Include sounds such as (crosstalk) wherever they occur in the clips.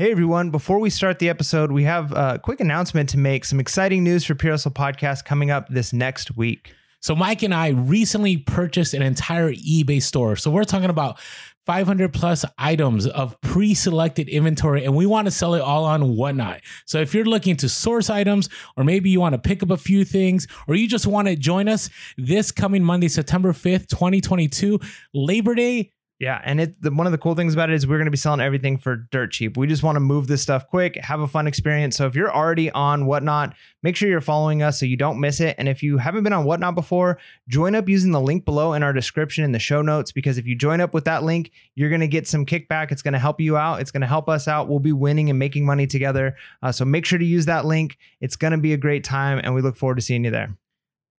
Hey everyone, before we start the episode, we have a quick announcement to make. Some exciting news for Pure Podcast coming up this next week. So Mike and I recently purchased an entire eBay store. So we're talking about 500 plus items of pre-selected inventory and we want to sell it all on whatnot so if you're looking to source items or maybe you want to pick up a few things or you just want to join us this coming monday september 5th 2022 labor day Yeah, and it the, one of the cool things about it is we're going to be selling everything for dirt cheap. We just want to move this stuff quick, have a fun experience. So if you're already on Whatnot, make sure you're following us so you don't miss it. And if you haven't been on Whatnot before, join up using the link below in our description in the show notes because if you join up with that link, you're going to get some kickback. It's going to help you out. It's going to help us out. We'll be winning and making money together. Uh, so make sure to use that link. It's going to be a great time, and we look forward to seeing you there.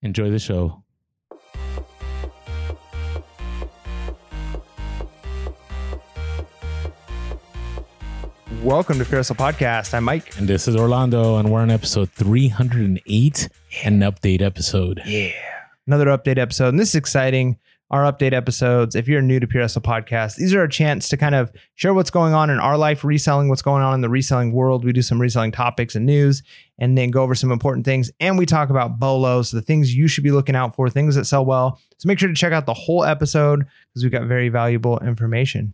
enjoy the show Welcome to Pure Hustle Podcast. I'm Mike. and this is orlando and we're on episode 308 an update episode Yeah. Another update episode. And this is exciting. Our update episodes, if you're new to Hustle Podcast, these are a chance to kind of share what's going on in our life, reselling, what's going on in the reselling world. We do some reselling topics and news, and then go over some important things. And we talk about bolos, the things you should be looking out for, things that sell well. So make sure to check out the whole episode because we've got very valuable information.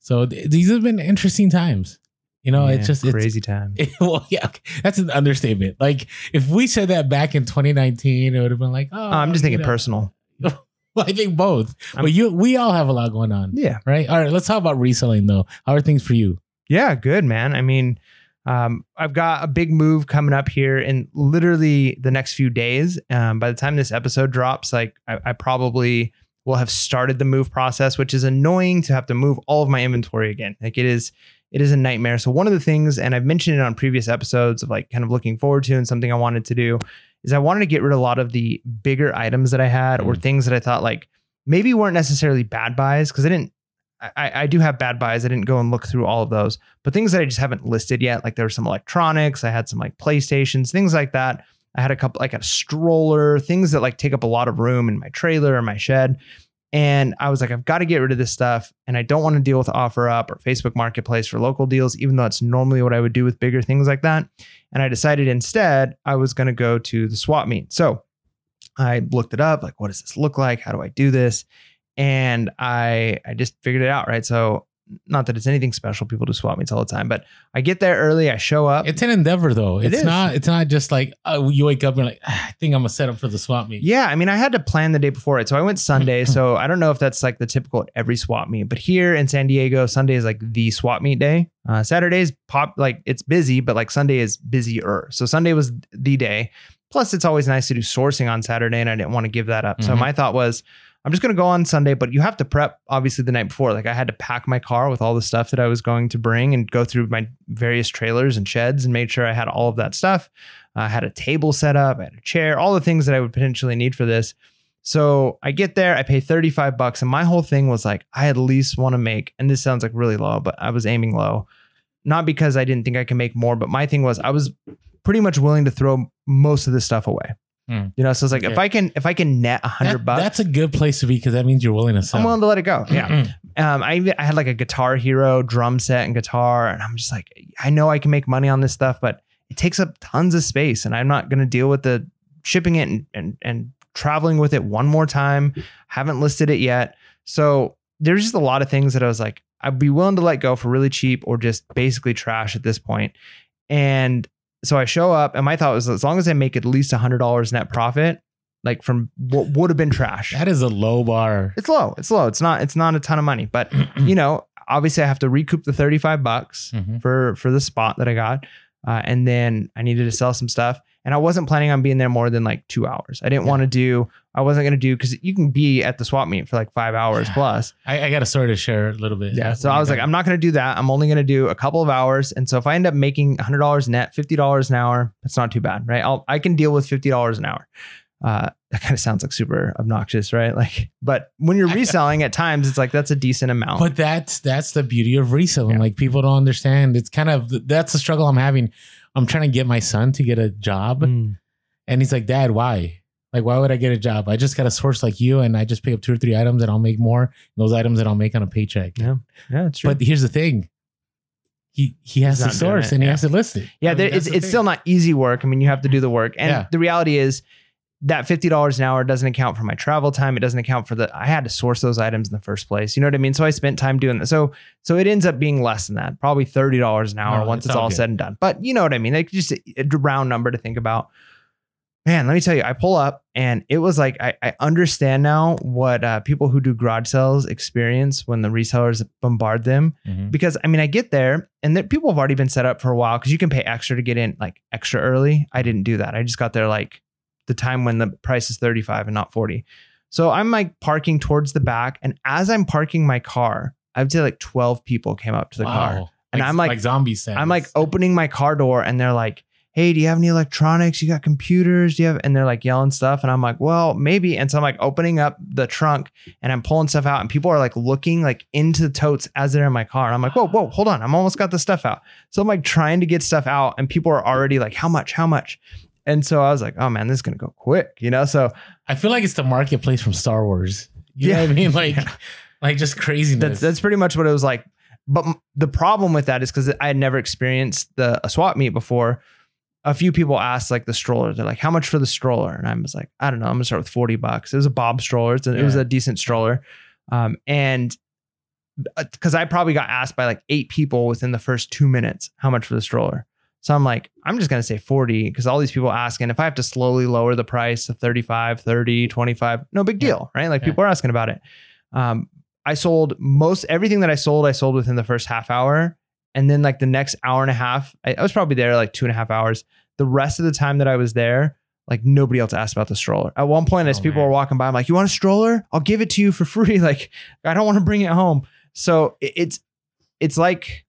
so th- these have been interesting times you know Yeah, it's just it's, crazy time. (laughs) well, yeah, okay. that's an understatement. Like if we said that back in 2019, it would have been like, oh, I'm just thinking know. personal. (laughs) Well, I think both. I'm- but you, we all have a lot going on, Yeah. right? All right, let's talk about reselling though. How are things for you? Yeah, good, man. I mean, um, I've got a big move coming up here in literally the next few days. Um, by the time this episode drops, like I, I probably will have started the move process, which is annoying to have to move all of my inventory again. Like it is, it is a nightmare. So one of the things, and I've mentioned it on previous episodes of like kind of looking forward to and something I wanted to do, is I wanted to get rid of a lot of the bigger items that I had or Mm. things that I thought like maybe weren't necessarily bad buys because I didn't. I, I do have bad buys. I didn't go and look through all of those, but things that I just haven't listed yet, like there were some electronics, I had some like PlayStations, things like that. I had a couple, like a stroller, things that like take up a lot of room in my trailer or my shed. And I was like, I've got to get rid of this stuff. And I don't want to deal with OfferUp or Facebook Marketplace for local deals, even though it's normally what I would do with bigger things like that. And I decided instead I was going to go to the swap meet. So I looked it up, like, what does this look like? How do I do this? And I I just figured it out, right? So not that it's anything special, people do swap meets all the time, but I get there early, I show up. It's an endeavor though. It It's is. not. It's not just like uh, you wake up and like "Ah, I think I'm gonna set up for the swap meet. Yeah, I mean, I had to plan the day before it. So I went Sunday. (laughs) so I don't know if that's like the typical at every swap meet, but here in San Diego, Sunday is like the swap meet day. Uh, Saturday's pop, like it's busy, but like Sunday is busier. So Sunday was the day. Plus, it's always nice to do sourcing on Saturday, and I didn't want to give that up. So Mhm. my thought was, I'm just going to go on Sunday, but you have to prep obviously the night before. Like I had to pack my car with all the stuff that I was going to bring and go through my various trailers and sheds and made sure I had all of that stuff. I had a table set up, I had a chair, all the things that I would potentially need for this. So I get there, I pay 35 bucks, and my whole thing was like, I at least want to make, and this sounds like really low, but I was aiming low. Not because I didn't think I could make more, but my thing was I was pretty much willing to throw most of this stuff away. Hmm. You know, so it's like if I can if I can net a hundred That- bucks, That's a good place to be because that means you're willing to sell. I'm willing to let it go. Yeah. Mm-mm. Um, I I had like a Guitar Hero drum set and guitar, and I'm just like, I know I can make money on this stuff, but it takes up tons of space, and I'm not going to deal with the shipping it and, and and traveling with it one more time. Haven't listed it yet, so there's just a lot of things that I was like, I'd be willing to let go for really cheap or just basically trash at this point. And so I show up, and my thought was, as long as I make at least a hundred dollars net profit, like from what would have been trash, That is a low bar. it's low. It's low. It's not. It's not a ton of money, but (clears throat) you know, obviously I have to recoup the 35 bucks Mhm. for for the spot that I got. Uh, and then I needed to sell some stuff. And I wasn't planning on being there more than like two hours. I didn't Yeah. want to do, I wasn't going to do, because you can be at the swap meet for like five hours Yeah. plus. I, I got a story to share a little bit. Yeah. So I was like, I'm not going to do that. I'm only going to do a couple of hours. And so if I end up making $100 net, $50 an hour, that's not too bad, right? I'll, I can deal with $50 an hour. Uh, that kind of sounds like super obnoxious, right? (laughs) Like, but when you're reselling at times, it's like that's a decent amount. But that's that's the beauty of reselling. Yeah. Like people don't understand. It's kind of that's the struggle I'm having. I'm trying to get my son to get a job, Mm. and he's like, "Dad, why? Like, why would I get a job? I just got a source like you, and I just pick up two or three items, and I'll make more. Those items that I'll make on a paycheck." Yeah. yeah, it's true. But here's the thing: he he has to source and he yeah. has to list it. Yeah, I mean, there, it's the it's thing. still not easy work. I mean, you have to do the work, and Yeah. the reality is that fifty dollars an hour doesn't account for my travel time. It doesn't account for the I had to source those items in the first place. You know what I mean? So I spent time doing that. So so it ends up being less than that, probably thirty dollars an hour No, once it's it's all good. said and done. But you know what I mean? Like just a, a round number to think about. Man, let me tell you, I pull up and it was like I, I understand now what uh, people who do garage sales experience when the resellers bombard them Mhm. because I mean I get there and that people have already been set up for a while because you can pay extra to get in like extra early. I didn't do that. I just got there like the time when the price is 35 and not 40. So I'm like parking towards the back and as I'm parking my car, I would say like 12 people came up to the car. Wow. And I'm like- like zombie zombies. I'm like opening my car door and they're like, "Hey, do you have any electronics? You got computers? Do you have?" And they're like yelling stuff, and I'm like, "Well, maybe." And so I'm like opening up the trunk and I'm pulling stuff out, and people are like looking like into the totes as they're in my car, and I'm like, "Whoa, whoa, hold on! I'm almost got the stuff out." So I'm like trying to get stuff out, and people are already like, "How much? How much?" And so I was like, "Oh man, this is gonna go quick," you know. So I feel like it's the marketplace from Star Wars. You know Yeah. what I mean? (laughs) Like, Yeah. like just craziness. that's that's pretty much what it was like. But m- the problem with that is because I had never experienced the a swap meet before. A few people asked like the stroller. They're like, "How much for the stroller?" And I was like, "I don't know. I'm gonna start with forty bucks." It was a Bob stroller. It's a- It was a decent stroller, um, and because I probably got asked by like eight people within the first two minutes how much for the stroller. So I'm like, I'm just gonna say 40 because all these people asking. If I have to slowly lower the price to 35, 30, 25, no big Yeah. deal, right? Like Yeah. people are asking about it. Um, I sold most everything that I sold, I sold within the first half hour. And then like the next hour and a half, I, I was probably there like two and a half hours. The rest of the time that I was there, like nobody else asked about the stroller. At one point, as Oh, people man. were walking by, I'm like, "You want a stroller? I'll give it to you for free." (laughs) Like, I don't want to bring it home. So it- it's it's like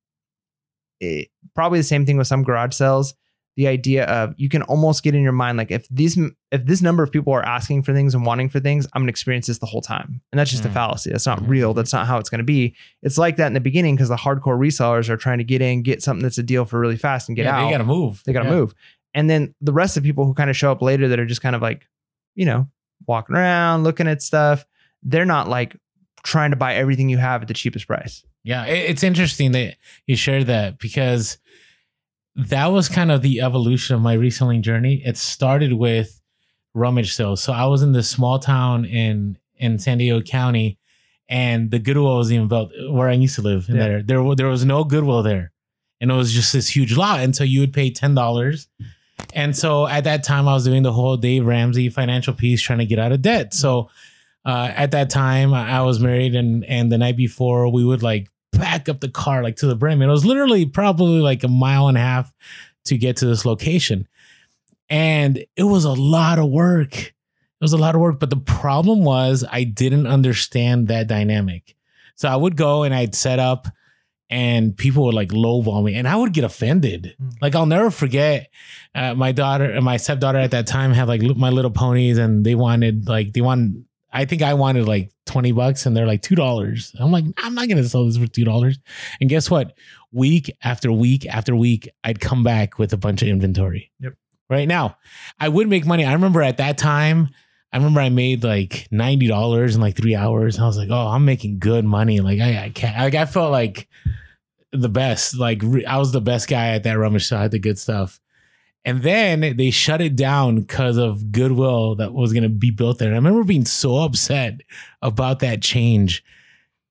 it, probably the same thing with some garage sales. The idea of you can almost get in your mind like if these if this number of people are asking for things and wanting for things, I'm gonna experience this the whole time, and that's just a Mm. fallacy. That's not Mhm. real. That's not how it's gonna be. It's like that in the beginning because the hardcore resellers are trying to get in, get something that's a deal for really fast and get yeah, out. They gotta move. They got to Yeah. move. And then the rest of the people who kind of show up later that are just kind of like, you know, walking around, looking at stuff, they're not like trying to buy everything you have at the cheapest price. Yeah, it's interesting that you shared that because that was kind of the evolution of my reselling journey. It started with rummage sales. So I was in this small town in in San Diego County, and the Goodwill was even built where I used to live. Yeah. there, there, there was no Goodwill there, and it was just this huge lot. And so you would pay ten dollars. And so at that time, I was doing the whole Dave Ramsey financial piece, trying to get out of debt. So uh, at that time, I I was married, and and the night before, we would like back up the car like to the brim. And it was literally probably like a mile and a half to get to this location, and it was a lot of work. It was a lot of work, but the problem was I didn't understand that dynamic. So I would go and I'd set up, and people would like lowball me, and I would get offended. Mm. Like I'll never forget. Uh, my daughter and my stepdaughter at that time had like my little ponies, and they wanted like they wanted. I think I wanted like twenty bucks, and they're like two dollars. I'm like, I'm not gonna sell this for two dollars. And guess what? Week after week after week, I'd come back with a bunch of inventory. Yep. Right now, I would make money. I remember at that time. I remember I made like ninety dollars in like three hours. I was like, "Oh, I'm making good money." Like I, I can't. Like I felt like the best. Like I was the best guy at that rummage sale. I had the good stuff. And then they shut it down because of goodwill that was going to be built there. And I remember being so upset about that change.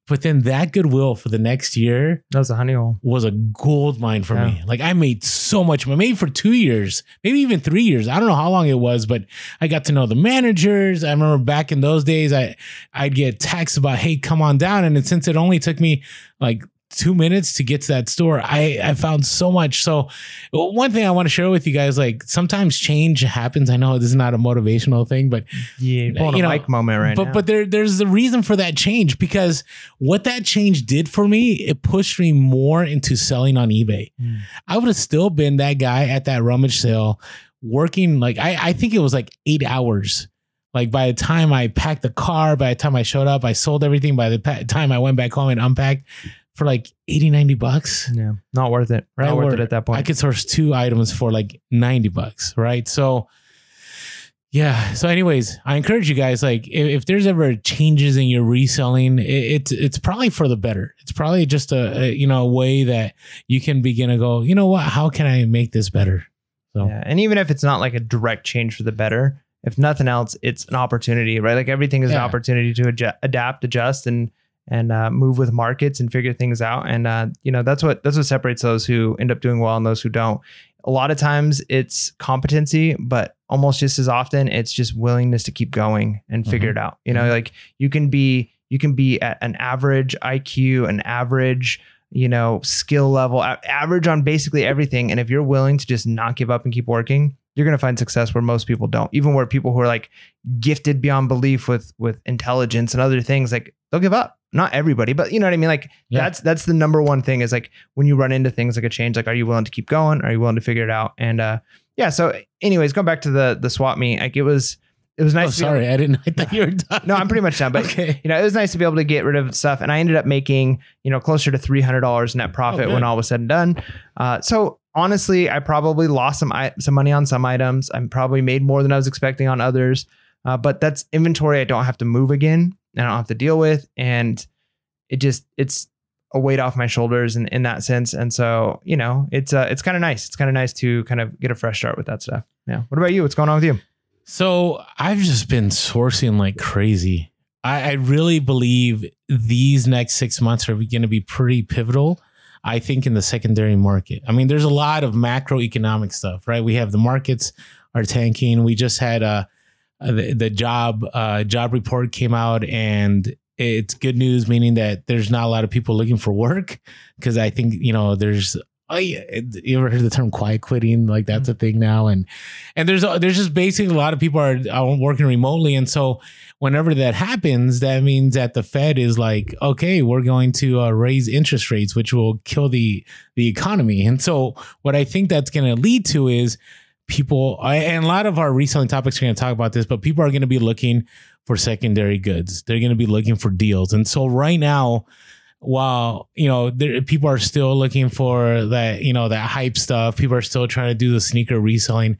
But then that goodwill for the next year That was a honey hole. was a gold mine for Yeah. me. Like I made so much money, maybe for two years, maybe even three years. I don't know how long it was, but I got to know the managers. I remember back in those days, I I'd get texts about, "Hey, come on down." And since it only took me like two minutes to get to that store, I I found so much. So one thing I want to share with you guys, like sometimes change happens. I know this is not a motivational thing, but Yeah, you're a know, Mike moment right but now. but there there's a reason for that change because what that change did for me, it pushed me more into selling on eBay. Mm. I would have still been that guy at that rummage sale working like I, I think it was like eight hours. Like by the time I packed the car, by the time I showed up, I sold everything. By the pa- time I went back home and unpacked for like 80, 90 bucks. yeah, not worth it. Right, Not worth where it at that point. I could source two items for like 90 bucks, right? So Yeah. So, anyways, I encourage you guys. Like, if, if there's ever changes in your reselling, it, it's it's probably for the better. It's probably just a, a you know a way that you can begin to go. You know what? How can I make this better? So, Yeah, and even if it's not like a direct change for the better, if nothing else, it's an opportunity, right? Like everything is an opportunity to adjust, adapt, adjust, and and uh, move with markets and figure things out. And uh, you know that's what that's what separates those who end up doing well and those who don't. A lot of times it's competency, but almost just as often it's just willingness to keep going and figure it out. You know, like you can be you can be at an average IQ, an average you know, skill level, average on basically everything. And if you're willing to just not give up and keep working, you're going to find success where most people don't. Even where people who are like gifted beyond belief with with intelligence and other things, like they'll give up. Not everybody, but you know what I mean. Like Yeah. that's that's the number one thing is like when you run into things like a change, like are you willing to keep going? Are you willing to figure it out? And uh, yeah. So, anyways, going back to the the swap meet, like it was it was nice. oh, be able- sorry, I didn't. I thought you were done. no, I'm pretty much done. But okay. you know, it was nice to be able to get rid of stuff. And I ended up making, you know, closer to $300 net profit good. when all was said and done. Uh, so honestly, I probably lost some, i- some money on some items. I'm probably made more than I was expecting on others. Uh, but that's inventory I don't have to move again I don't have to deal with. And it just, it's a weight off my shoulders in, in that sense. And so, you know, it's, uh, it's kind of nice. It's kind of nice to kind of get a fresh start with that stuff. Yeah. What about you? What's going on with you? So I've just been sourcing like crazy. I, I really believe these next six months are going to be pretty pivotal. I think in the secondary market. I mean, there's a lot of macroeconomic stuff, right? We have the markets are tanking. We just had a, the, the job uh, job report came out, and it's good news, meaning that there's not a lot of people looking for work because I think you know there's. Oh, yeah. You ever heard the term quiet quitting? Like that's a thing now, and and there's there's just basically a lot of people are, are working remotely, and so whenever that happens, that means that the Fed is like, okay, we're going to uh, raise interest rates, which will kill the the economy. And so what I think that's going to lead to is people, and a lot of our reselling topics are going to talk about this, but people are going to be looking for secondary goods. They're going to be looking for deals, and so right now while you know there, people are still looking for that you know that hype stuff people are still trying to do the sneaker reselling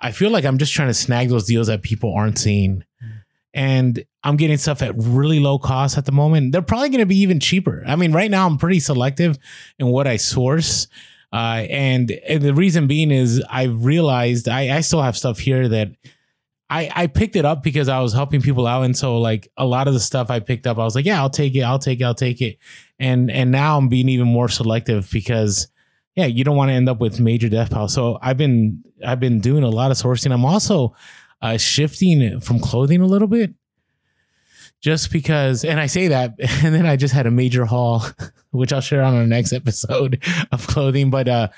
i feel like i'm just trying to snag those deals that people aren't seeing. And i'm getting stuff at really low cost at the moment. They're probably going to be even cheaper. I mean right now i'm pretty selective in what i source uh, and, and the reason being is i've realized I, I still have stuff here that I, I picked it up because I was helping people out. And so like a lot of the stuff I picked up, I was like, yeah, I'll take it. I'll take it. I'll take it. And, and now I'm being even more selective because yeah, you don't want to end up with major death piles. So I've been, I've been doing a lot of sourcing. I'm also uh, shifting from clothing a little bit just because, and I say that, (laughs) and then I just had a major haul, (laughs) which I'll share on our next episode (laughs) of clothing. But, uh,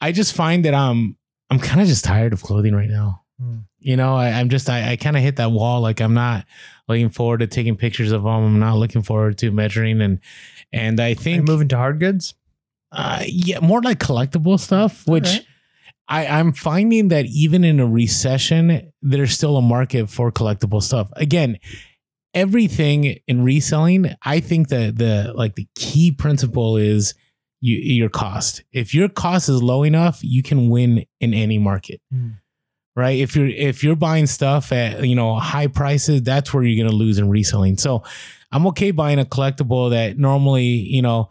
I just find that I'm, I'm kind of just tired of clothing right now you know I, i'm just i, I kind of hit that wall like i'm not looking forward to taking pictures of them i'm not looking forward to measuring and and i think moving to hard goods? uh, yeah more like collectible stuff which. I, i'm finding that even in a recession there's still a market for collectible stuff again everything in reselling i think that the like the key principle is you, your cost. If your cost is low enough you can win in any market. Hmm. right? If you're if you're buying stuff at you know high prices that's where you're going to lose in reselling. So i'm okay buying a collectible that normally you know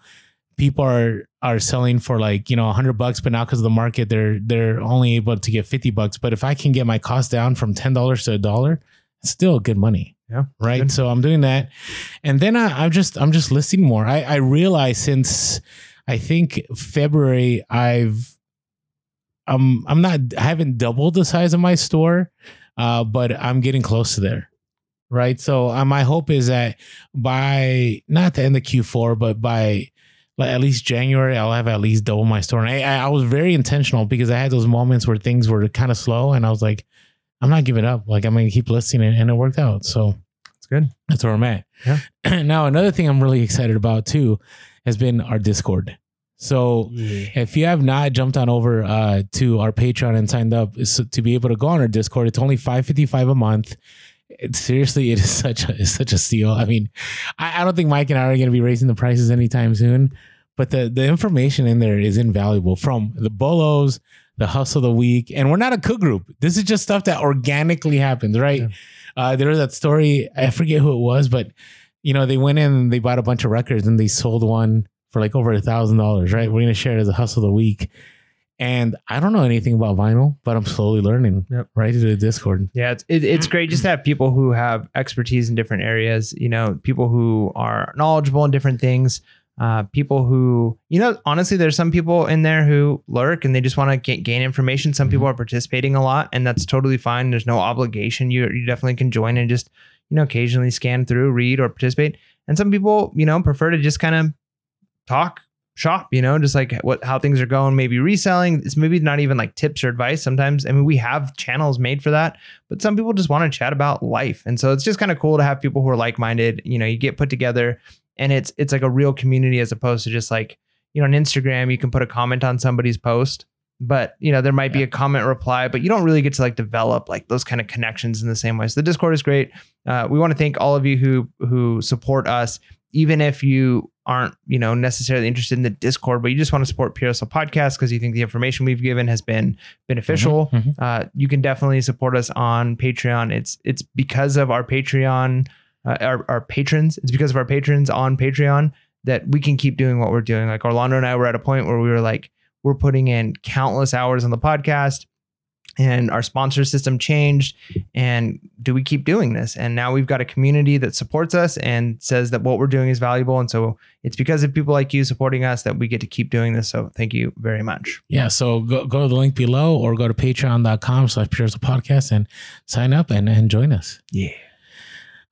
people are are selling for like you know 100 bucks but now because of the market they're they're only able to get 50 bucks. But if i can get my cost down from $10 to a dollar it's still good money Yeah, right? good. so i'm doing that. And then I, i'm just i'm just listing more. I i realize since i think february i've i'm i'm not i haven't doubled the size of my store uh but i'm getting close to there. Right? So uh, my hope is that by not the end of q4 but by like at least January, I'll have at least double my store. And I I was very intentional because I had those moments where things were kind of slow, and I was like, I'm not giving up. Like I'm gonna keep listening, it, and it worked out. So It's good. that's where I'm at. Yeah. (clears throat) now another thing I'm really excited about too has been our Discord. So if you have not jumped on over uh, to our Patreon and signed up is to be able to go on our Discord, it's only five fifty five a month. It, seriously, it is (laughs) such a it's such a steal. I mean, I, I don't think Mike and I are going to be raising the prices anytime soon, but the the information in there is invaluable from the bolos the hustle of the week, and we're not a cook group. This is just stuff that organically happens, right? Yeah. Uh, there was that story. I forget who it was, but you know they went in and they bought a bunch of records and they sold one for like over a thousand dollars. Right? We're gonna share it as a hustle of the week. And I don't know anything about vinyl, but I'm slowly learning. Yep. Right through the Discord. Yeah, it's it, it's great just to have people who have expertise in different areas. You know, people who are knowledgeable in different things. Uh, people who, you know, honestly, there's some people in there who lurk and they just want to gain information. Some people are participating a lot, and that's totally fine. There's no obligation. You you definitely can join and just you know occasionally scan through, read, or participate. And some people, you know, prefer to just kind of talk shop you know just like what how things are going maybe reselling it's maybe not even like tips or advice sometimes i mean we have channels made for that but some people just want to chat about life and so it's just kind of cool to have people who are like-minded you know you get put together and it's it's like a real community as opposed to just like you know on instagram you can put a comment on somebody's post but you know there might be a comment reply but you don't really get to like develop like those kind of connections in the same way. So the discord is great. Uh, we want to thank all of you who who support us even if you aren't you know necessarily interested in the discord but you just want to support prsl podcast because you think the information we've given has been beneficial. Mhm, mhm. uh, you can definitely support us on patreon. It's it's because of our patreon uh, our, our patrons it's because of our patrons on patreon that we can keep doing what we're doing. Like orlando and i were at a point where we were like we're putting in countless hours on the podcast and our sponsor system changed and do we keep doing this? And now we've got a community that supports us and says that what we're doing is valuable. And so it's because of people like you supporting us that we get to keep doing this. So thank you very much. Yeah, so go, go to the link below or go to patreon.com slash pures podcast and sign up and, and join us. yeah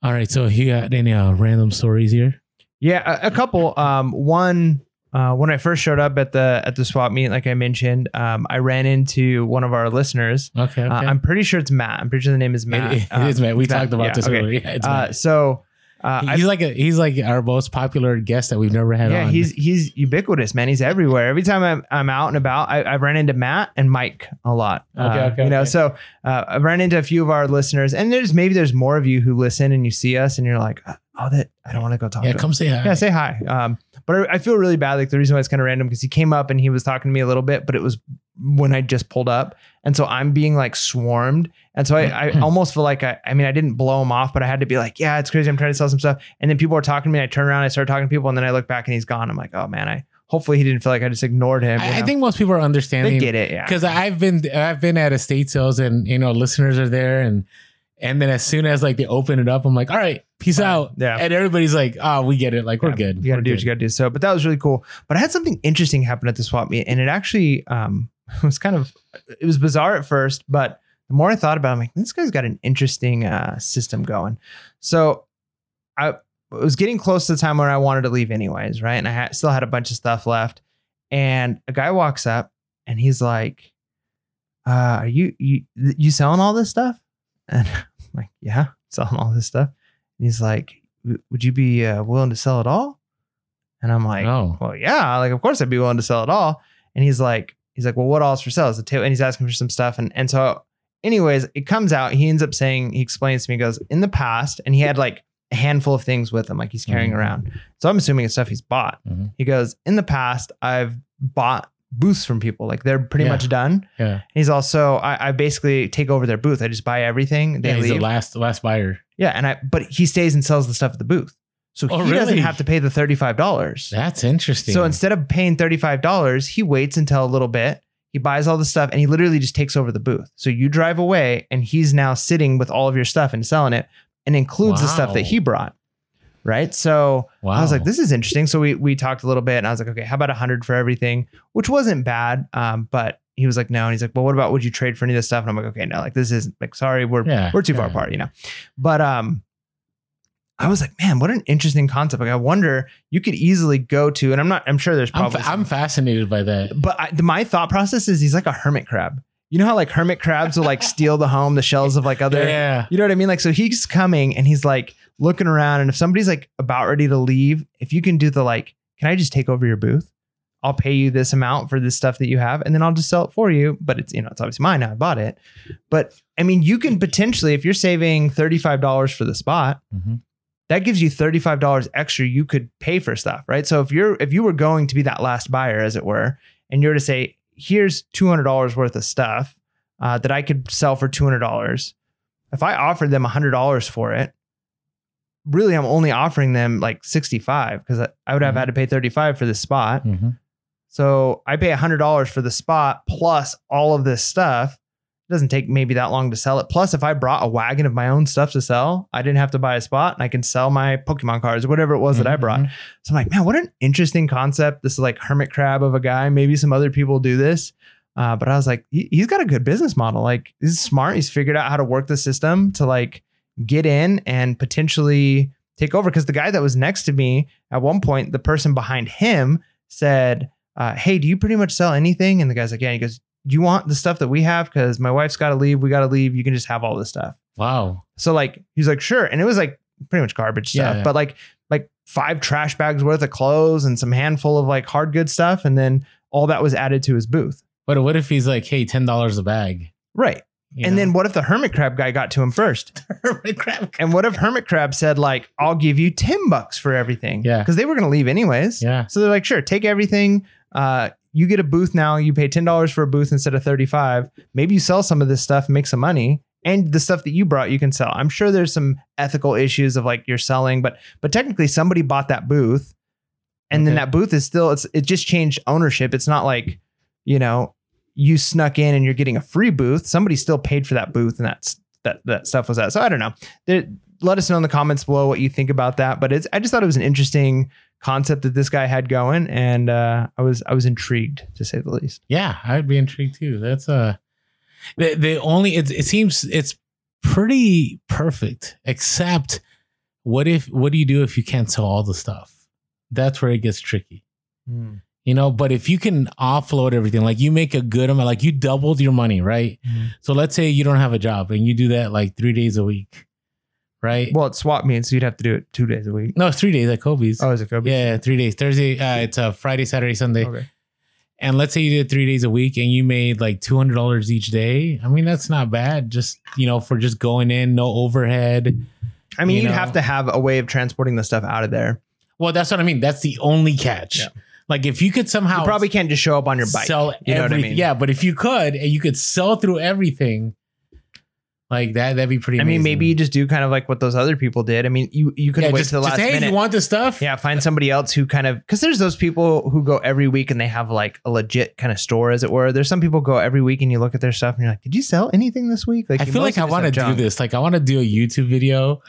All right, so you got any uh, random stories here? Yeah, a, a couple. Um, one uh, when I first showed up at the at the swap meet, like I mentioned, um, I ran into one of our listeners. Okay, okay. Uh, I'm pretty sure it's Matt. I'm pretty sure the name is Matt. It- it Um, is Matt. We talked about Yeah, this okay. earlier. Yeah, it's Uh, so uh, I- he's like a, he's like our most popular guest that we've never had yeah, on. he's he's ubiquitous, man. He's everywhere. Every time I'm, I'm out and about, I, I've run into Matt and Mike a lot. Okay, Uh, okay, You know, okay. so uh, I've run into a few of our listeners, and there's maybe there's more of you who listen and you see us, and you're like, oh, that I don't want to go talk yeah, to. him. come say hi. Yeah, say hi. Um, but I, I feel really bad. Like the reason why it's kind of random because he came up and he was talking to me a little bit, but it was when I just pulled up, and so I'm being like swarmed, and so I, I mm-hmm. almost feel like I, I mean, I didn't blow him off, but I had to be like, yeah, it's crazy. I'm trying to sell some stuff, and then people are talking to me. And I turn around, I start talking to people, and then I look back and he's gone. I'm like, oh man, I hopefully he didn't feel like I just ignored him. I, I think most people are understanding. they get it. Yeah, because I've been I've been at estate sales and you know listeners are there and and then as soon as like they open it up, I'm like, all right, peace out. Yeah. And everybody's like, oh, we get it. Like we're good. You got to do what you got to do. So, but that was really cool. But I had something interesting happen at the swap meet, and it actually um, (laughs) was kind of it was bizarre at first, but the more I thought about, it, I'm like, this guy's got an interesting uh, system going. So, I was getting close to the time where I wanted to leave, anyways, right? And I had, still had a bunch of stuff left, and a guy walks up, and he's like, uh, "Are you you you selling all this stuff?" (laughs) And I'm like, "Yeah, (laughs) selling all this stuff." And he's like, "Would you be uh, willing to sell it all?" And I'm like, Oh. well, yeah, like of course I'd be willing to sell it all. And he's like, he's like, well, what all is for sale? Is the tail? And he's asking for some stuff. And and so, anyways, it comes out. He ends up saying, he explains to me, he goes, in the past, and he had like a handful of things with him, like he's carrying Mhm. around. So I'm assuming it's stuff he's bought. Mhm. He goes, in the past, I've bought booths from people, like they're pretty Yeah. much done. Yeah. He's also, I, I basically take over their booth. I just buy everything. They yeah, he's leave. the last the last buyer. yeah, and I, but he stays and sells the stuff at the booth. So Oh, he doesn't have to pay the $35. That's interesting. So instead of paying $35, he waits until a little bit. He buys all the stuff and he literally just takes over the booth. So you drive away and he's now sitting with all of your stuff and selling it and includes the stuff that he brought. Right. So wow. I was like, this is interesting. So we we talked a little bit and I was like, okay, how about a hundred for everything? Which wasn't bad. Um, but he was like, no. And he's like, well, what about would you trade for any of this stuff? And I'm like, okay, no, like this isn't like, sorry, we're Yeah, we're too far apart, you know. But um, I was like, man, what an interesting concept. Like, I wonder you could easily go to, and I'm not, I'm sure there's I'm, probably, fa- I'm fascinated by that. but I, my thought process is he's like a hermit crab. You know how like hermit crabs will like steal the home, the shells of like other, yeah. you know what I mean? Like, so he's coming and he's like looking around, and if somebody's like about ready to leave, if you can do the like, can I just take over your booth? I'll pay you this amount for this stuff that you have, and then I'll just sell it for you. But it's you know it's obviously mine now. I bought it, but I mean you can potentially if you're saving thirty five dollars for the spot, Mhm. that gives you thirty five dollars extra you could pay for stuff, right? So if you're if you were going to be that last buyer, as it were, and you're to say here's two hundred dollars worth of stuff uh, that I could sell for two hundred dollars. If I offered them hundred dollars for it, really, I'm only offering them like sixty five because I, I would have Mhm. had to pay thirty five for this spot. Mhm. So I pay hundred dollars for the spot plus all of this stuff. It doesn't take maybe that long to sell it. Plus, if I brought a wagon of my own stuff to sell, I didn't have to buy a spot and I can sell my Pokemon cards or whatever it was that I brought. Mhm. So I'm like, man, what an interesting concept. This is like hermit crab of a guy. Maybe some other people do this. Uh, but I was like, he, he's got a good business model. Like, he's smart. He's figured out how to work the system to like get in and potentially take over. Because the guy that was next to me at one point, the person behind him said, uh, Hey, do you pretty much sell anything? And the guy's like, Yeah. He goes, Do you want the stuff that we have? Because my wife's got to leave. We got to leave. You can just have all this stuff. Wow. So like he's like, sure. And it was like pretty much garbage Yeah, stuff, yeah. but like like five trash bags worth of clothes and some handful of like hard good stuff. And then all that was added to his booth. But what if he's like, hey, ten dollars a bag? Right. You and know? then what if the hermit crab guy got to him first? (laughs) Hermit crab. And what if hermit crab said like, I'll give you 10 bucks for everything? Yeah. Because they were going to leave anyways. Yeah. So they're like, sure, take everything. Uh, you get a booth now. You pay ten dollars for a booth instead of thirty five. Maybe you sell some of this stuff, make some money, and the stuff that you brought, you can sell. I'm sure there's some ethical issues of like you're selling, but but technically somebody bought that booth, and then that booth is still it's it just changed ownership. It's not like you know you snuck in and you're getting a free booth. Somebody still paid for that booth, and that's that that stuff was that. So I don't know. There, let us know in the comments below what you think about that. But it's I just thought it was an interesting concept that this guy had going, and uh, I was I was intrigued to say the least. Yeah, I'd be intrigued too. That's uh the the only it, it seems it's pretty perfect, except what if what do you do if you can't sell all the stuff? That's where it gets tricky. You know, but if you can offload everything, like you make a good amount, like you doubled your money, right? So let's say you don't have a job and you do that like three days a week, right? Well, it's swap meets, so you'd have to do it two days a week. no, it's three days at Kobey's. Oh, is it Kobey's yeah, three days. Thursday, uh, it's uh, Friday, Saturday, Sunday. Okay. And let's say you did three days a week and you made like two hundred dollars each day. I mean, that's not bad. Just you know, for just going in, no overhead. I mean, You you'd know? have to have a way of transporting the stuff out of there. Well, that's what I mean. That's the only catch. Yeah. Like if you could somehow You probably can't just show up on your bike. sell you know what I mean? Yeah, but if you could and you could sell through everything, like that, that'd be pretty. I mean, maybe you just do kind of like what those other people did. I mean, you you could yeah, wait just, to the just, last hey, minute. you want the stuff? yeah, find somebody else who kind of because there's those people who go every week and they have like a legit kind of store, as it were. There's some people go every week and you look at their stuff and you're like, did you sell anything this week? Like, I feel like I want to do this. Like I want to do a YouTube video,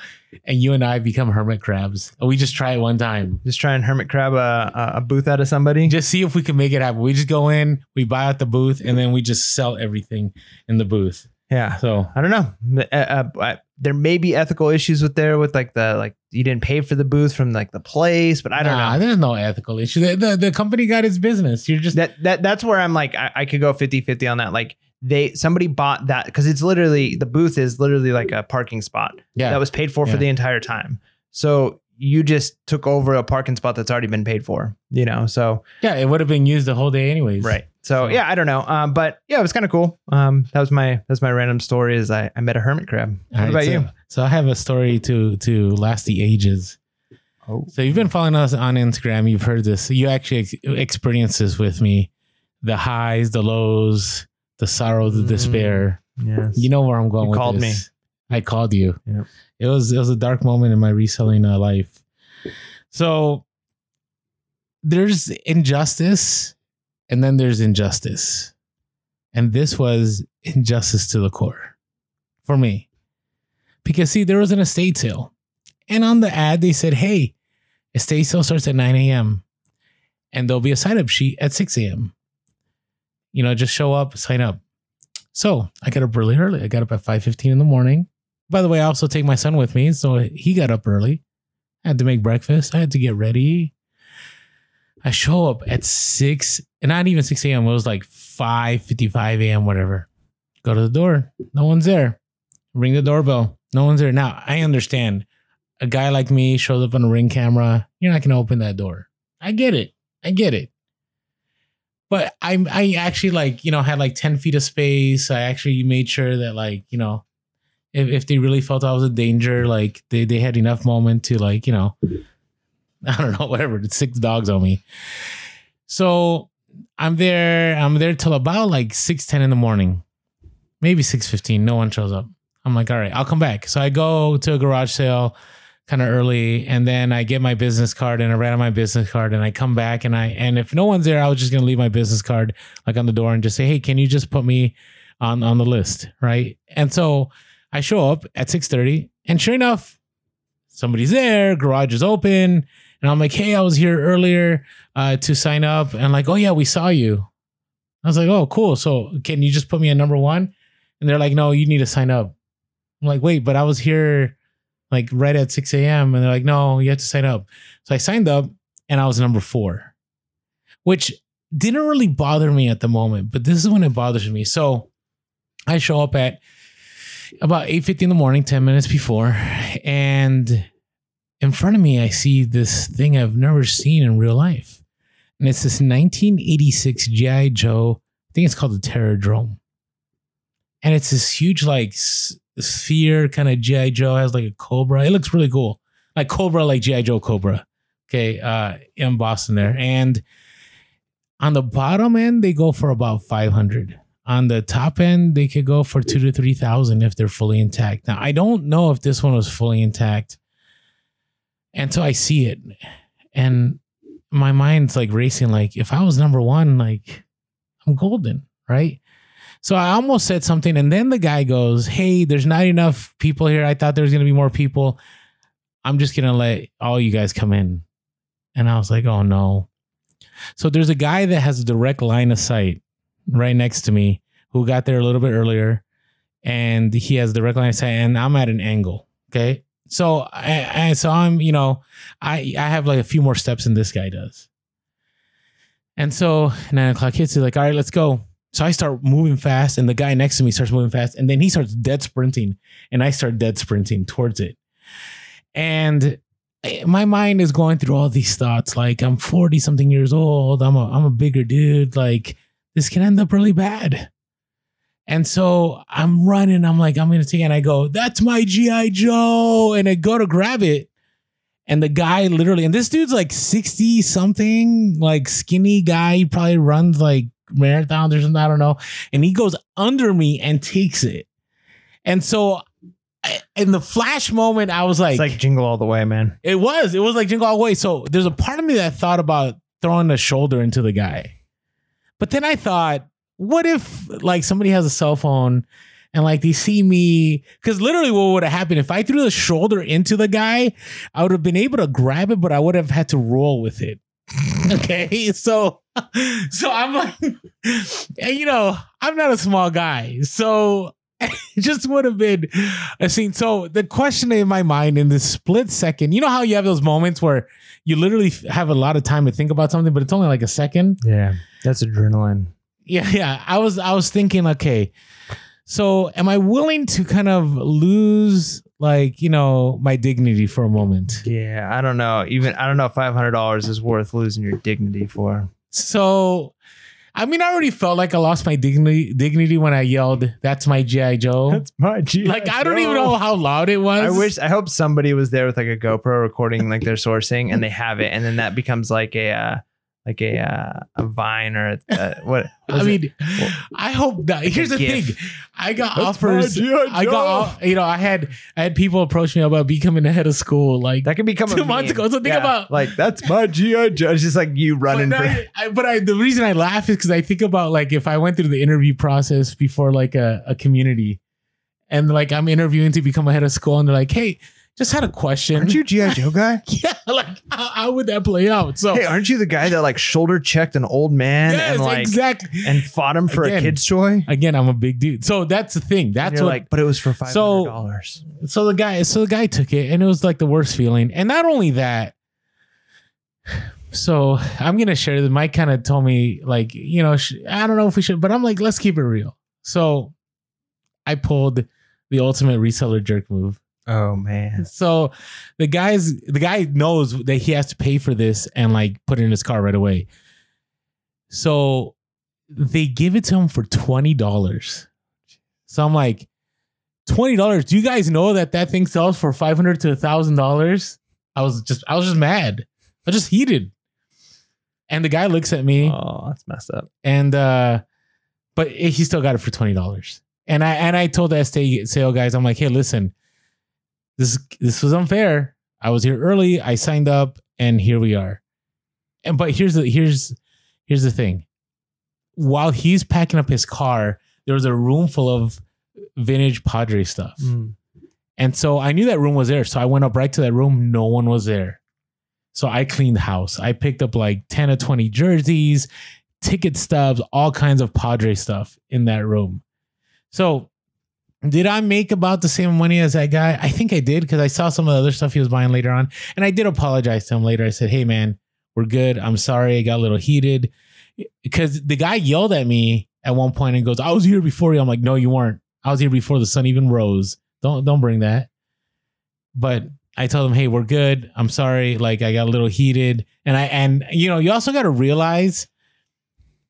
and you and I become hermit crabs. We just try it one time. Just try and hermit crab a, a- booth out of somebody. Just see if we can make it happen. We just go in, we buy out the booth, and then we just sell everything in the booth. yeah. So I don't know. Uh, uh, there may be ethical issues with there with like the like you didn't pay for the booth from like the place, but I don't nah, know. There's no ethical issue. The, the the company got its business. You're just That that that's where I'm like I, I could go 50-50 on that. Like they somebody bought that because it's literally the booth is literally like a parking spot yeah. that was paid for Yeah. for the entire time. So you just took over a parking spot that's already been paid for, you know. So yeah, it would have been used the whole day anyways. right. So So- yeah, I don't know. Um, but yeah, it was kind of cool. Um, that was my that's my random story. Is I, I met a hermit crab. What right, about so, you? So I have a story to to last the ages. Oh, So you've been following us on Instagram. You've heard this. You actually ex- experienced this with me. The highs, the lows, the sorrow, the Mm. despair. yes. You know where I'm going You with called this. I called you. Yeah. It was it was a dark moment in my reselling uh, life. So there's injustice and then there's injustice. And this was injustice to the core for me. Because see, there was an estate sale. And on the ad, they said, hey, estate sale starts at 9 a.m. And there'll be a sign up sheet at 6 a.m. You know, just show up, sign up. So I got up really early. I got up at 5:15 in the morning. By the way, I also take my son with me, so he got up early. I had to make breakfast. I had to get ready. I show up at six, and not even 6 a.m. It was like 5:55 a.m. Whatever. Go to the door. No one's there. Ring the doorbell. No one's there. Now I understand. A guy like me shows up on a ring camera. You're not gonna open that door. I get it. I get it. But I I actually like you know had like 10 feet of space. I actually made sure that like you know if, if they really felt I was a danger, like they, they had enough moment to like, you know, (laughs) I don't know, (laughs) whatever, six dogs on me. So I'm there. I'm there till about like six ten in the morning, maybe six fifteen. No one shows up. I'm like, all right, I'll come back. So I go to a garage sale kind of early, and then I get my business card and I ran out my business card, and I come back and I and if no one's there, I was just gonna leave my business card like on the door and just say, hey, can you just put me on on the list, right? And so I show up at six thirty, and sure enough, somebody's there. Garage is open. And I'm like, hey, I was here earlier uh, to sign up. And like, oh, yeah, we saw you. I was like, oh, cool. So can you just put me at number one? And they're like, no, you need to sign up. I'm like, wait, but I was here like right at 6 a.m. And they're like, no, you have to sign up. So I signed up and I was number four, which didn't really bother me at the moment, but this is when it bothers me. So I show up at about 8.50 in the morning, 10 minutes before, and in front of me, I see this thing I've never seen in real life. And it's this 1986 G.I. Joe, I think it's called the Terrordrome. And it's this huge, like, sphere kind of G.I. Joe, has like a Cobra. It looks really cool. Like Cobra, like G.I. Joe Cobra. Okay, uh, in Boston there. And on the bottom end, they go for about 500. On the top end, they could go for two to 3,000 if they're fully intact. Now, I don't know if this one was fully intact so I see it, and my mind's like racing. Like, if I was number one, like, I'm golden, right? So I almost said something, and then the guy goes, Hey, there's not enough people here. I thought there was going to be more people. I'm just going to let all you guys come in. And I was like, Oh no. So there's a guy that has a direct line of sight right next to me who got there a little bit earlier, and he has direct line of sight, and I'm at an angle. Okay so I, I so I'm you know I I have like a few more steps than this guy does. And so nine o'clock hits. He's like, all right, let's go. So I start moving fast, and the guy next to me starts moving fast, and then he starts dead sprinting, and I start dead sprinting towards it. And eh, my mind is going through all these thoughts, like I'm 40 something years old. I'm a I'm a bigger dude. Like this can end up really bad. And so I'm running. I'm like, I'm gonna take it. And I go, that's my GI Joe. And I go to grab it. And the guy literally, and this dude's like 60 something, like skinny guy. He probably runs like marathons or something. I don't know. And he goes under me and takes it. And so I- in the flash moment, I was like, It's like jingle all the way, man. it was. It was like jingle all the way. So there's a part of me that thought about throwing a shoulder into the guy. But then I thought, what if like somebody has a cell phone and like they see me? Because literally, what would have happened if I threw the shoulder into the guy? I would have been able to grab it, but I would have had to roll with it. (laughs) okay, so (laughs) so I'm like, and (laughs) you know, I'm not a small guy, so it just would have been a scene. So the question in my mind in this split second, you know how you have those moments where you literally have a lot of time to think about something, but it's only like a second. Yeah, that's adrenaline. Yeah, yeah. I was I was thinking, okay, so am I willing to kind of lose like, you know, my dignity for a moment? Yeah, I don't know. Even I don't know if five hundred dollars is worth losing your dignity for. So I mean, I already felt like I lost my dignity dignity when I yelled, "That's my GI Joe." That's my G. like I don't even know how loud it was. I wish. I hope somebody was there with like a GoPro recording like their sourcing, and they have it, and then that becomes like a uh, like a uh, a Vine or a, uh, (laughs) what? I mean, I hope that. Here's the GIF. thing: I got That's offers. I got, you know, I had I had people approach me about becoming the head of school. Like, that could become a two months meme. ago. So think about- like that's my GI Joe. It's just like you running no, for. I, I- but I, the reason I laugh is because I think about like if I went through the interview process before like a, a community, and like I'm interviewing to become a head of school, and they're like, "Hey, just had a question." Aren't you GI Joe (laughs) guy? Yeah, like how, how would that play out? So hey, aren't you the guy that like shoulder checked an old man yes, and like exactly. and fought him for Again, a kid's toy? Again, I'm a big dude. So that's the thing. That's what like, but it was for five So- dollars. so the guy so the guy took it and it was like the worst feeling and not only that so i'm gonna share this mike kind of told me like you know sh- i don't know if we should but i'm like let's keep it real so i pulled the ultimate reseller jerk move Oh man. so the guys the guy knows that he has to pay for this and like put it in his car right away. So they give it to him for $20 so i'm like $20 do you guys know that that thing sells for 500 to $1000 i was just i was just mad. I was just heated. And the guy looks at me. Oh, that's messed up. and uh but he still got it for twenty dollars. And I and I told the estate sale guys, I'm like, hey, listen, this this was unfair. I was here early, I signed up, and here we are. And but here's the here's here's the thing. While he's packing up his car, there was a room full of vintage Padre stuff. Mm. And so I knew that room was there. So I went up right to that room. No one was there. So I cleaned the house. I picked up like 10 or 20 jerseys, ticket stubs, all kinds of Padre stuff in that room. So did I make about the same money as that guy? I think I did because I saw some of the other stuff he was buying later on. And I did apologize to him later. I said, hey, man, we're good. I'm sorry. I got a little heated because the guy yelled at me at one point and goes, I was here before you. I'm like, no, you weren't. I was here before the sun even rose. Don't don't bring that. But I told him, hey, we're good. I'm sorry. Like I got a little heated. And I and you know, you also got to realize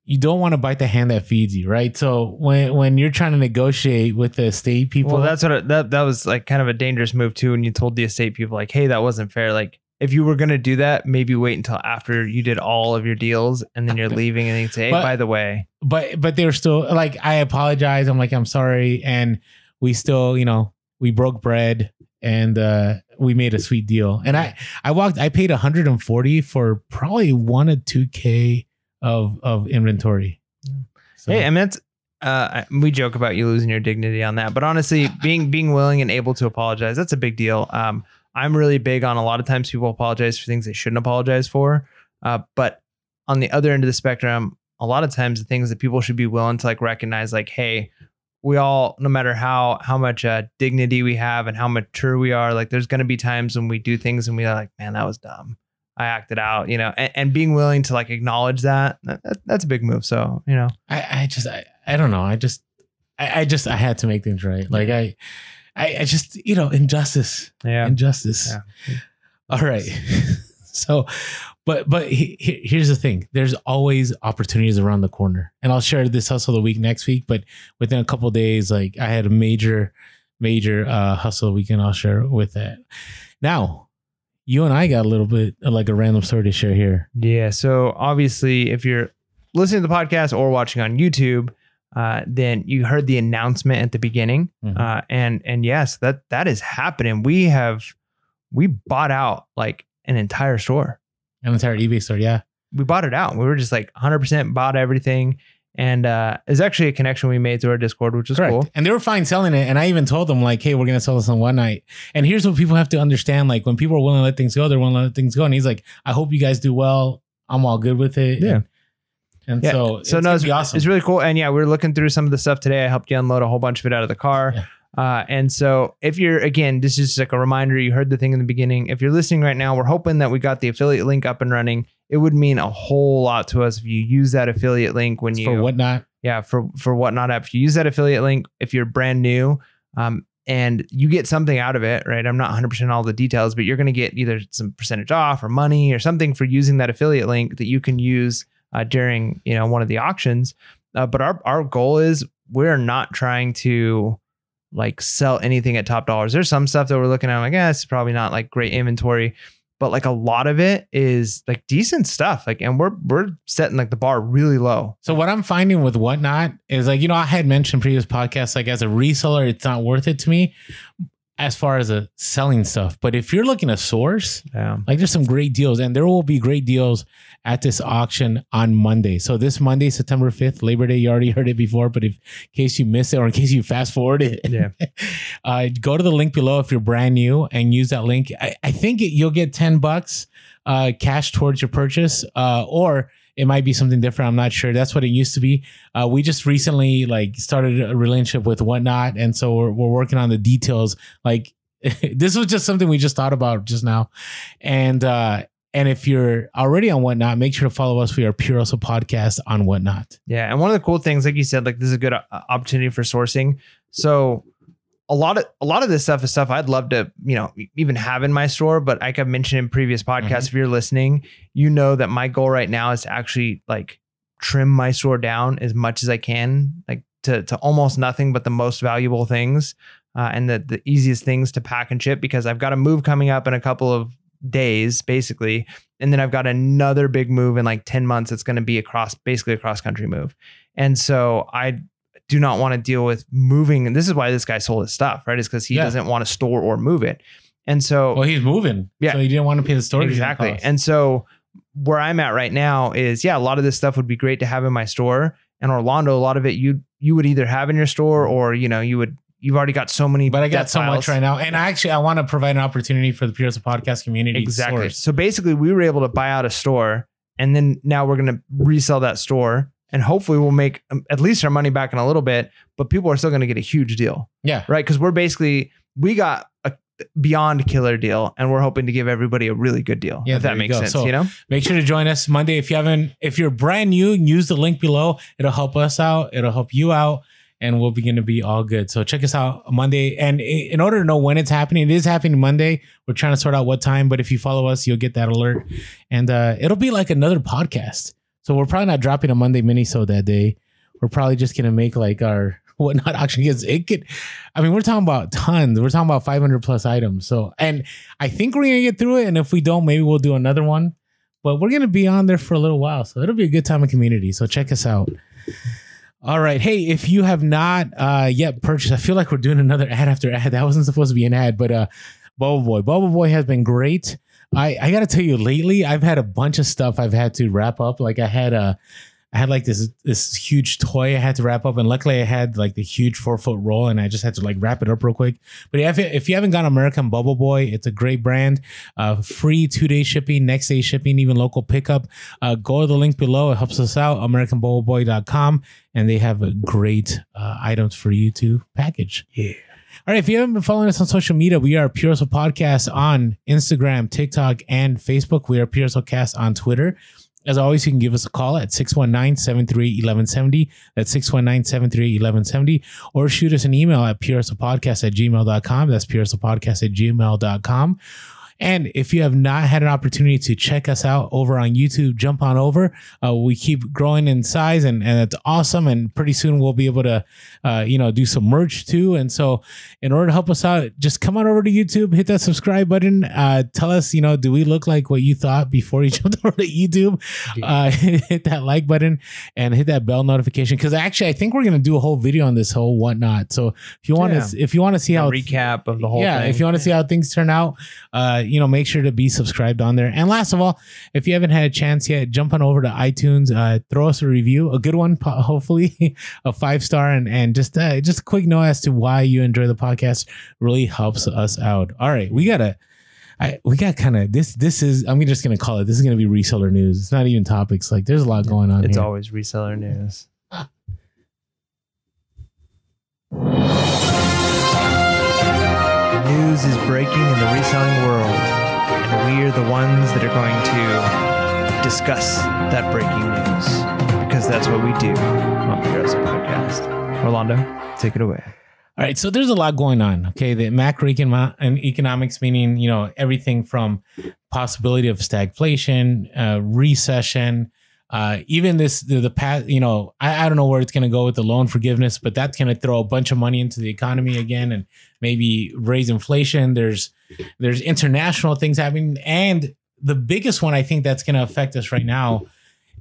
you don't want to bite the hand that feeds you, right? So when when you're trying to negotiate with the estate people, Well, that's what it, that that was like kind of a dangerous move too. And you told the estate people like, "Hey, that wasn't fair." Like, if you were gonna do that, maybe wait until after you did all of your deals, and then you're (laughs) leaving, and you say, "Hey, But- by the way, but but they were still like I apologize. I'm like I'm sorry, and we still you know we broke bread and uh we made a sweet deal. And I I walked I paid 140 for probably one or two k of of inventory. So, hey, I mean, it's." Uh, we joke about you losing your dignity on that, but honestly, being being willing and able to apologize, that's a big deal. Um, I'm really big on a lot of times people apologize for things they shouldn't apologize for. Uh, but on the other end of the spectrum, a lot of times the things that people should be willing to like recognize, like, hey, we all, no matter how how much uh, dignity we have and how mature we are, like, there's going to be times when we do things and we're like, man, that was dumb. I acted out, you know, and, and being willing to like acknowledge that, that, that's a big move. So, you know, I I just I, I don't know. I just I, I just I had to make things right. Like I I, I just you know injustice yeah. injustice. Yeah. All right. (laughs) so, but but he, he- here's the thing: there's always opportunities around the corner, and I'll share this hustle of the week next week. But within a couple of days, like I had a major, major uh, hustle weekend. I'll share with that. Now, you and I got a little bit of like a random story to share here. Yeah. So obviously, if you're listening to the podcast or watching on YouTube, uh, then you heard the announcement at the beginning, Mhm. uh, and and yes, that that is happening. We have we bought out like an entire store. An entire eBay store, yeah. We bought it out. We were just like 100% bought everything, and uh, it's actually a connection we made through our Discord, which is Correct. cool. And they were fine selling it. And I even told them, like, hey, we're going to sell this on one night. And here's what people have to understand. Like, when people are willing to let things go, they're willing to let things go. And he's like, I hope you guys do well. I'm all good with it. Yeah. And, and Yeah. so, so it's no, it's, awesome. it's really cool. And yeah, we were looking through some of the stuff today. I helped you unload a whole bunch of it out of the car. Yeah. Uh, and so if you're again, this is just like a reminder. You heard the thing in the beginning. If you're listening right now, we're hoping that we got the affiliate link up and running. It would mean a whole lot to us if you use that affiliate link when It's you for whatnot. yeah for for whatnot app. If you use that affiliate link, if you're brand new, um, and you get something out of it, right? I'm not 100 percent all the details, but you're going to get either some percentage off or money or something for using that affiliate link that you can use uh, during you know one of the auctions. Uh, but our our goal is we're not trying to like sell anything at top dollars. There's some stuff that we're looking at, like, yeah, it's probably not like great inventory, but like a lot of it is like decent stuff. Like, and we're we're setting like the bar really low. So what I'm finding with whatnot is like, you know, I had mentioned previous podcasts, like as a reseller, it's not worth it to me as far as a selling stuff. But if you're looking to source, Yeah. Like there's some great deals, and there will be great deals at this auction on Monday. So this Monday, September 5th, Labor Day, you already (laughs) heard it before, but if in case you missed it or in case you fast forward it, Yeah. (laughs) uh, go to the link below if you're brand new and use that link. I, I think it, you'll get 10 bucks uh, cash towards your purchase, uh, or it might be something different. I'm not sure. That's what it used to be. Uh, we just recently like started a relationship with whatnot, and so we're, we're working on the details. Like (laughs) this was just something we just thought about just now, and uh, and if you're already on whatnot, make sure to follow us for your Pure Hustle podcast on whatnot. Yeah, and one of the cool things, like you said, like this is a good uh, opportunity for sourcing. So a lot of a lot of this stuff is stuff I'd love to, you know, even have in my store. But like I've mentioned in previous podcasts, if you're listening, you know that my goal right now is to actually like trim my store down as much as I can, like to to almost nothing but the most valuable things uh, and the the easiest things to pack and ship because I've got a move coming up in a couple of days basically. And then I've got another big move in like 10 months. It's going to be across basically a cross country move. And so I do not want to deal with moving. And this is why this guy sold his stuff, right? Is because he Yeah. doesn't want to store or move it. And so Well, he's moving. Yeah. So he didn't want to pay the storage. exactly. costs. And so where I'm at right now is yeah, a lot of this stuff would be great to have in my store. And Orlando, a lot of it you you would either have in your store or you know you would you've already got so many. but I got debt so much right now. And I actually, I want to provide an opportunity for the Pure Hustle Podcast community. Exactly. source. So basically, we were able to buy out a store, and then now we're going to resell that store, and hopefully, we'll make um, at least our money back in a little bit. But people are still going to get a huge deal, Yeah. right? Because we're basically we got a beyond killer deal, and we're hoping to give everybody a really good deal. Yeah, if that makes go. sense. So- you know, Make sure to join us Monday. If you haven't, if you're brand new, use the link below. It'll help us out. It'll help you out. And we'll begin to be all good. So check us out Monday. And in order to know when it's happening, it is happening Monday. We're trying to sort out what time, but if you follow us, you'll get that alert. And uh, it'll be like another podcast. So we're probably not dropping a Monday mini so that day. We're probably just gonna make like our (laughs) whatnot auction because it could. I mean, we're talking about tons. We're talking about 500 plus items. So, and I think we're gonna get through it. And if we don't, maybe we'll do another one. But we're gonna be on there for a little while, so it'll be a good time of community. So check us out. All right. Hey, if you have not uh, yet purchased, I feel like we're doing another ad after ad. That wasn't supposed to be an ad, but uh, Bubble Boy, Bubble Boy has been great. I I gotta tell you, lately I've had a bunch of stuff I've had to wrap up. Like I had a, I had like this this huge toy I had to wrap up, and luckily I had like the huge four foot roll, and I just had to like wrap it up real quick. But if if you haven't gone American Bubble Boy, it's a great brand. Uh, free two day shipping, next day shipping, even local pickup. Uh, go to the link below; it helps us out. AmericanBubbleBoy.com, and they have great uh, items for you to package. Yeah. All right. If you haven't been following us on social media, we are Pure Hustle Podcast on Instagram, TikTok, and Facebook. We are Pure Hustle Cast on Twitter. As always, you can give us a call at 619-738-1170. That's 619-738-1170. Or shoot us an email at purehustlepodcast at gmail.com. That's purehustlepodcast at gmail.com. And if you have not had an opportunity to check us out over on YouTube, jump on over. Uh, we keep growing in size and, and it's awesome. And pretty soon we'll be able to, uh, you know, do some merch too. And so in order to help us out, just come on over to YouTube, hit that subscribe button. Uh, tell us, you know, do we look like what you thought before you (laughs) jumped over to YouTube? Uh, (laughs) hit that like button and hit that bell notification. Cause actually, I think we're going to do a whole video on this whole whatnot. So if you want Yeah. to, if you want to see how recap of the whole yeah, thing. if you want to see how things turn out, uh, you know, make sure to be subscribed on there. And last of all, if you haven't had a chance yet, jump on over to iTunes, uh, throw us a review, a good one, (laughs) hopefully, a five star, and and just uh, just a quick note as to why you enjoy the podcast really helps us out. All right, we gotta. I, we got kind of this. This is I'm just gonna call it. This is gonna be reseller news. It's not even topics. Like there's a lot going on. it's here. always reseller news. (laughs) News is breaking in the reselling world, and we are the ones that are going to discuss that breaking news because that's what we do on the Progressive Podcast. Orlando, take it away. All right, so there's a lot going on. Okay, the macroeconomic and economics, meaning you know everything from possibility of stagflation, uh, recession, uh, even this the, the past. You know, I, I don't know where it's going to go with the loan forgiveness, but that's going to throw a bunch of money into the economy again and maybe raise inflation. There's there's international things happening, and the biggest one I think that's going to affect us right now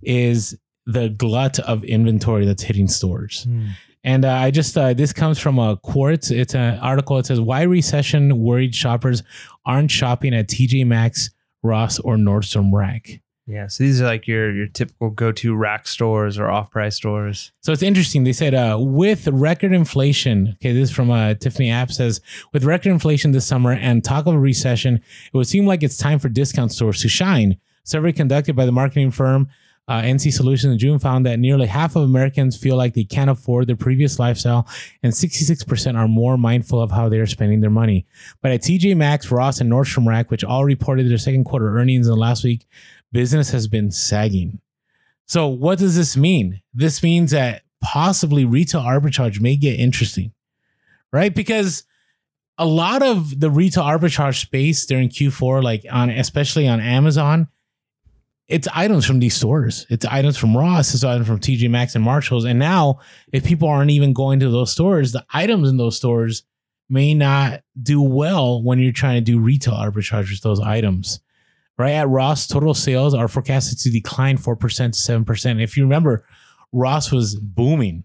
is the glut of inventory that's hitting stores. And uh, I just uh, this comes from a Quartz. It's an article. It says why recession worried shoppers aren't shopping at TJ Maxx, Ross, or Nordstrom Rack. Yeah, so these are like your your typical go to rack stores or off price stores. So it's interesting. They said uh, with record inflation. Okay, this is from uh, Tiffany Ap says with record inflation this summer and talk of a recession, it would seem like it's time for discount stores to shine. Survey conducted by the marketing firm uh, NC Solutions in June found that nearly half of Americans feel like they can't afford their previous lifestyle, and 66% are more mindful of how they are spending their money. But at TJ Maxx, Ross, and Nordstrom Rack, which all reported their second quarter earnings in the last week, business has been sagging. So, what does this mean? This means that possibly retail arbitrage may get interesting, right? Because a lot of the retail arbitrage space during Q4, like on especially on Amazon, it's items from these stores. It's items from Ross, it's items from TJ Maxx and Marshalls. And now, if people aren't even going to those stores, the items in those stores may not do well when you're trying to do retail arbitrage with those items. Right? At Ross, total sales are forecasted to decline 4% to 7%. If you remember, Ross was booming.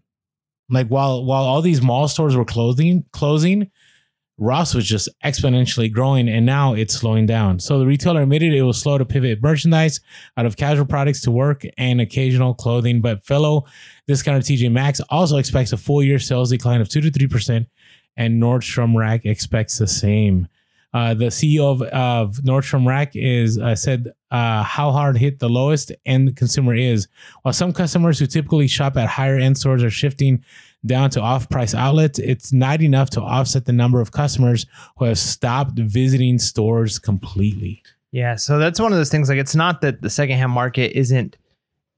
Like while while all these mall stores were closing, closing, Ross was just exponentially growing and now it's slowing down. So the retailer admitted it was slow to pivot merchandise out of casual products to work and occasional clothing. But fellow discounter TJ Maxx also expects a full year sales decline of 2 to 3%, and Nordstrom Rack expects the same. Uh, the CEO of, of Nordstrom Rack is uh, said uh, how hard hit the lowest end consumer is. While some customers who typically shop at higher end stores are shifting down to off price outlets, it's not enough to offset the number of customers who have stopped visiting stores completely. Yeah, so that's one of those things. Like, it's not that the secondhand market isn't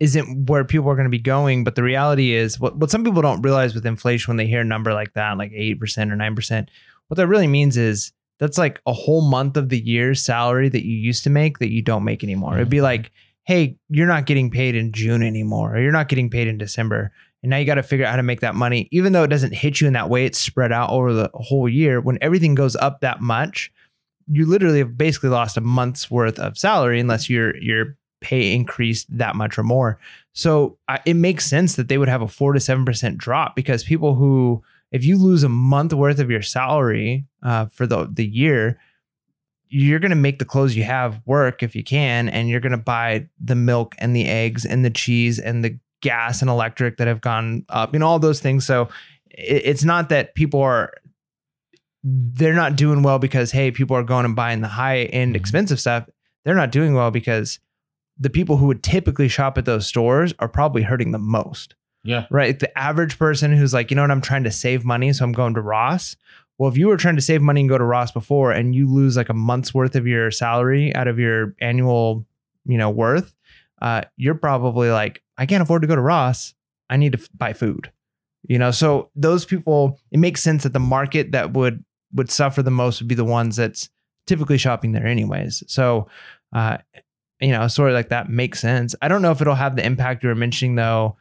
isn't where people are going to be going, but the reality is what what some people don't realize with inflation when they hear a number like that, like eight percent or nine percent, what that really means is that's like a whole month of the year's salary that you used to make that you don't make anymore. It'd be Mhm. like, hey, you're not getting paid in June anymore, or you're not getting paid in December. And now you got to figure out how to make that money. Even though it doesn't hit you in that way, it's spread out over the whole year. When everything goes up that much, you literally have basically lost a month's worth of salary unless your your pay increased that much or more. So uh, it makes sense that they would have a four to seven percent drop because people who, if you lose a month worth of your salary uh, for the the year, you're going to make the clothes you have work if you can, and you're going to buy the milk and the eggs and the cheese and the gas and electric that have gone up, you know, all those things. So it, it's not that people are they're not doing well because hey, people are going and buying the high end Mhm. expensive stuff. They're not doing well because the people who would typically shop at those stores are probably hurting the most Yeah. right? The average person who's like, you know what, I'm trying to save money, so I'm going to Ross. Well, if you were trying to save money and go to Ross before and you lose like a month's worth of your salary out of your annual, you know, worth, uh, you're probably like, I can't afford to go to Ross. I need to f- buy food. You know, so those people, it makes sense that the market that would would suffer the most would be the ones that's typically shopping there anyways. So uh, you know, sort of like that makes sense. I don't know if it'll have the impact you were mentioning though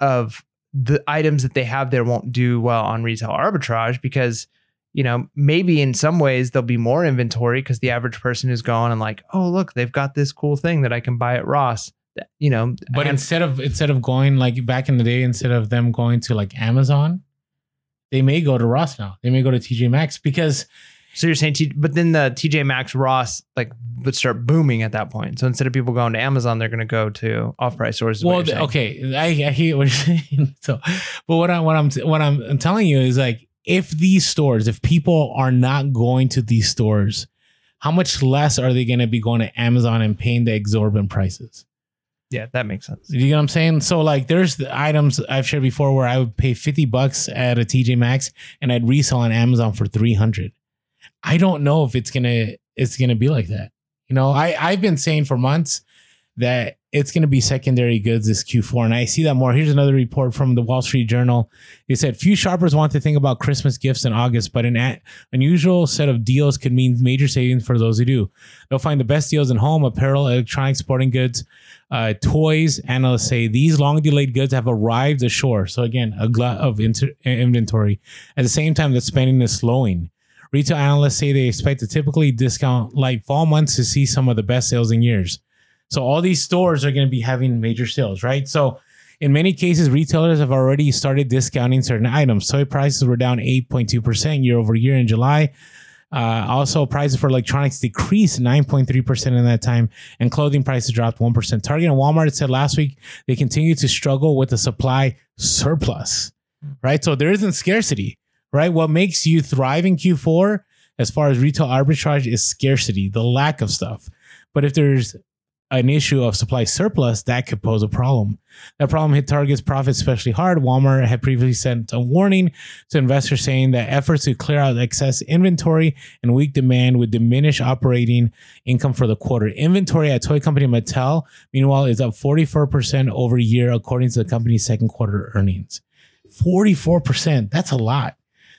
of the items that they have there won't do well on retail arbitrage because you know maybe in some ways there'll be more inventory because the average person is going and like oh look they've got this cool thing that i can buy at ross you know But instead of instead of going like back in the day, instead of them going to like Amazon, they may go to Ross now. They may go to TJ Maxx because so you're saying T- but then the tj maxx ross like would start booming at that point so instead of people going to amazon they're going to go to off-price stores well, okay, I, I hear what you're (laughs) saying. So, but what I what I'm what I'm, I'm telling you is like if these stores, if people are not going to these stores, how much less are they going to be going to Amazon and paying the exorbitant prices? yeah that makes sense You know what I'm saying? So like there's the items I've shared before where I would pay 50 bucks at a TJ Maxx and I'd resell on Amazon for 300. I don't know if it's going to it's going to be like that. You know, I I've been saying for months that it's going to be secondary goods this Q4 and I see that more. Here's another report from the Wall Street Journal. It said few shoppers want to think about Christmas gifts in August, but an unusual set of deals could mean major savings for those who do. They'll find the best deals in home, apparel, electronics, sporting goods, uh, toys. Analysts say these long delayed goods have arrived ashore. So again, a glut of inter- inventory. At the same time, the spending is slowing. Retail analysts say they expect to typically discount like fall months to see some of the best sales in years. So all these stores are going to be having major sales, right? So in many cases, retailers have already started discounting certain items. Toy prices were down 8.2% year over year in July. Uh, also, prices for electronics decreased 9.3% in that time, and clothing prices dropped 1%. Target and Walmart said last week they continue to struggle with the supply surplus, right? So there isn't scarcity, right? What makes you thrive in Q4 as far as retail arbitrage is scarcity, the lack of stuff. But if there's an issue of supply surplus, that could pose a problem. That problem hit Target's profits especially hard. Walmart had previously sent a warning to investors saying that efforts to clear out excess inventory and weak demand would diminish operating income for the quarter. Inventory at toy company Mattel, meanwhile, is up 44% over year, according to the company's second quarter earnings. 44%. That's a lot.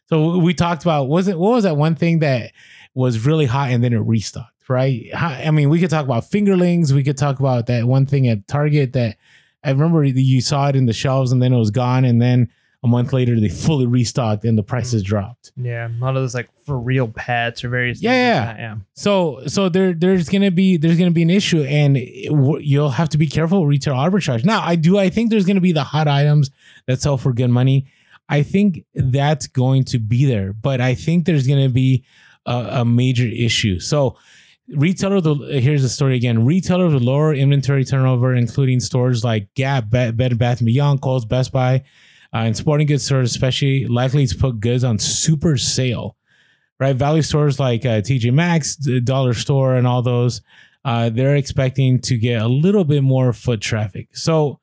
So we talked about was it what was that one thing that was really hot and then it restocked, right? I mean, we could talk about fingerlings. We could talk about that one thing at Target that I remember you saw it in the shelves and then it was gone, and then a month later they fully restocked and the prices mm. dropped. Yeah, a lot of those like for real pets or various. Yeah, things yeah. like that, yeah. So so there there's gonna be there's gonna be an issue, and it you'll have to be careful with retail arbitrage. Now, I do I think there's gonna be the hot items that sell for good money. I think that's going to be there, but I think there's gonna be a, a major issue. So. Retailer, the, here's the story again. Retailer with lower inventory turnover, including stores like Gap, Bed, Bed Bath Beyond, Kohl's, Best Buy, uh, and sporting goods stores, especially likely to put goods on super sale right? Value stores like uh, TJ Maxx, Dollar Store, and all those, uh, they're expecting to get a little bit more foot traffic. So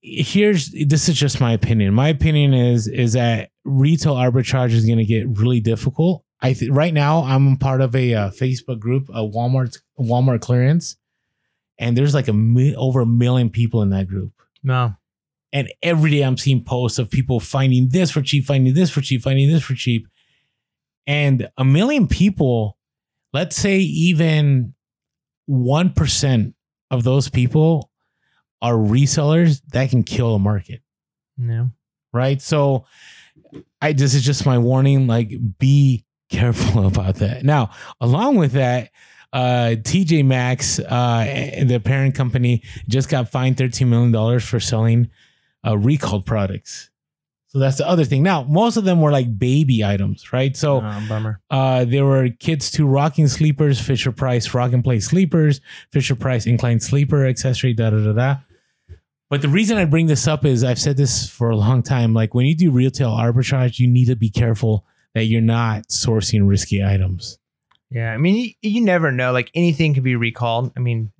here's this is just my opinion. My opinion is is that retail arbitrage is going to get really difficult. I th- right now I'm part of a uh, Facebook group, a Walmart Walmart clearance, and there's like a mi- over a million people in that group. No. And every day I'm seeing posts of people finding this for cheap, finding this for cheap, finding this for cheap. And a million people, let's say even 1% of those people are resellers that can kill a market, No. right? So I this is just my warning like be careful (laughs) about that. Now, along with that, uh, TJ Maxx, uh, the parent company, just got fined $13 million for selling uh, recalled products. So that's the other thing. Now, most of them were like baby items, right? So Oh, bummer. uh, there were Kids Two rocking sleepers, Fisher Price rock and play sleepers, Fisher Price inclined sleeper accessory, da da da da. But the reason I bring this up is I've said this for a long time. Like when you do retail arbitrage, you need to be careful that you're not sourcing risky items. Yeah, I mean, you, you never know. Like anything can be recalled. I mean,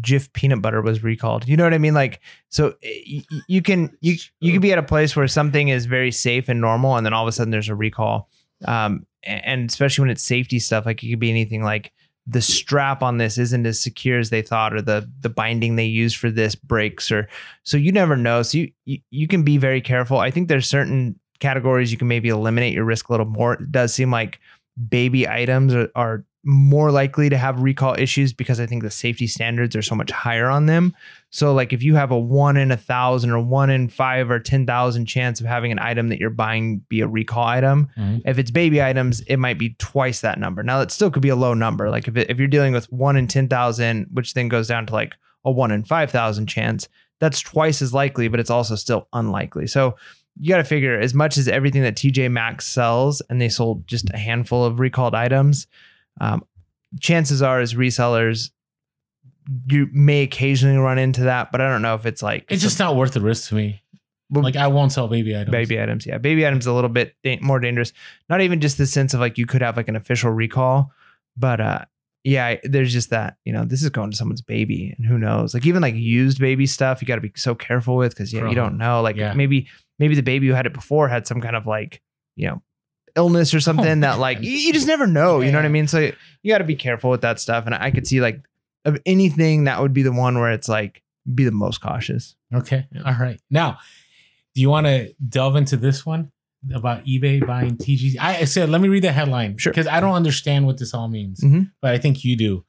Jif peanut butter was recalled. You know what I mean? Like, so you, you can you you can be at a place where something is very safe and normal, and then all of a sudden there's a recall. Um, and especially when it's safety stuff, like it could be anything like the strap on this isn't as secure as they thought, or the the binding they use for this breaks, or so you never know. So you you, you can be very careful. I think there's certain categories you can maybe eliminate your risk a little more. It does seem like baby items are, are more likely to have recall issues because I think the safety standards are so much higher on them. So, like if you have a one in a thousand or one in five or 10,000 chance of having an item that you're buying be a recall item, Mhm. if it's baby items, it might be twice that number. Now, it still could be a low number. Like if, it, if you're dealing with one in 10,000, which then goes down to like a one in 5,000 chance, that's twice as likely, but it's also still unlikely. So, you got to figure as much as everything that TJ Maxx sells, and they sold just a handful of recalled items. Um, chances are, as resellers, you may occasionally run into that, but I don't know if it's like It's just not worth the risk to me. Well, Like I won't sell baby items. baby items. Yeah, baby items a little bit da- more dangerous. Not even just the sense of like you could have like an official recall, but uh, yeah, there's just that you know this is going to someone's baby, and who knows? Like even like used baby stuff, you got to be so careful with because yeah, Bro. you don't know. Like Yeah. maybe maybe the baby who had it before had some kind of like you know illness or something that like you, you just never know. You know what I mean? So you got to be careful with that stuff. And I could see like of anything that would be the one where it's like be the most cautious. Okay. All right. Now, do you want to delve into this one about eBay buying TGC? I I said, let me read the headline. Sure. Because I don't understand what this all means, Mhm. but I think you do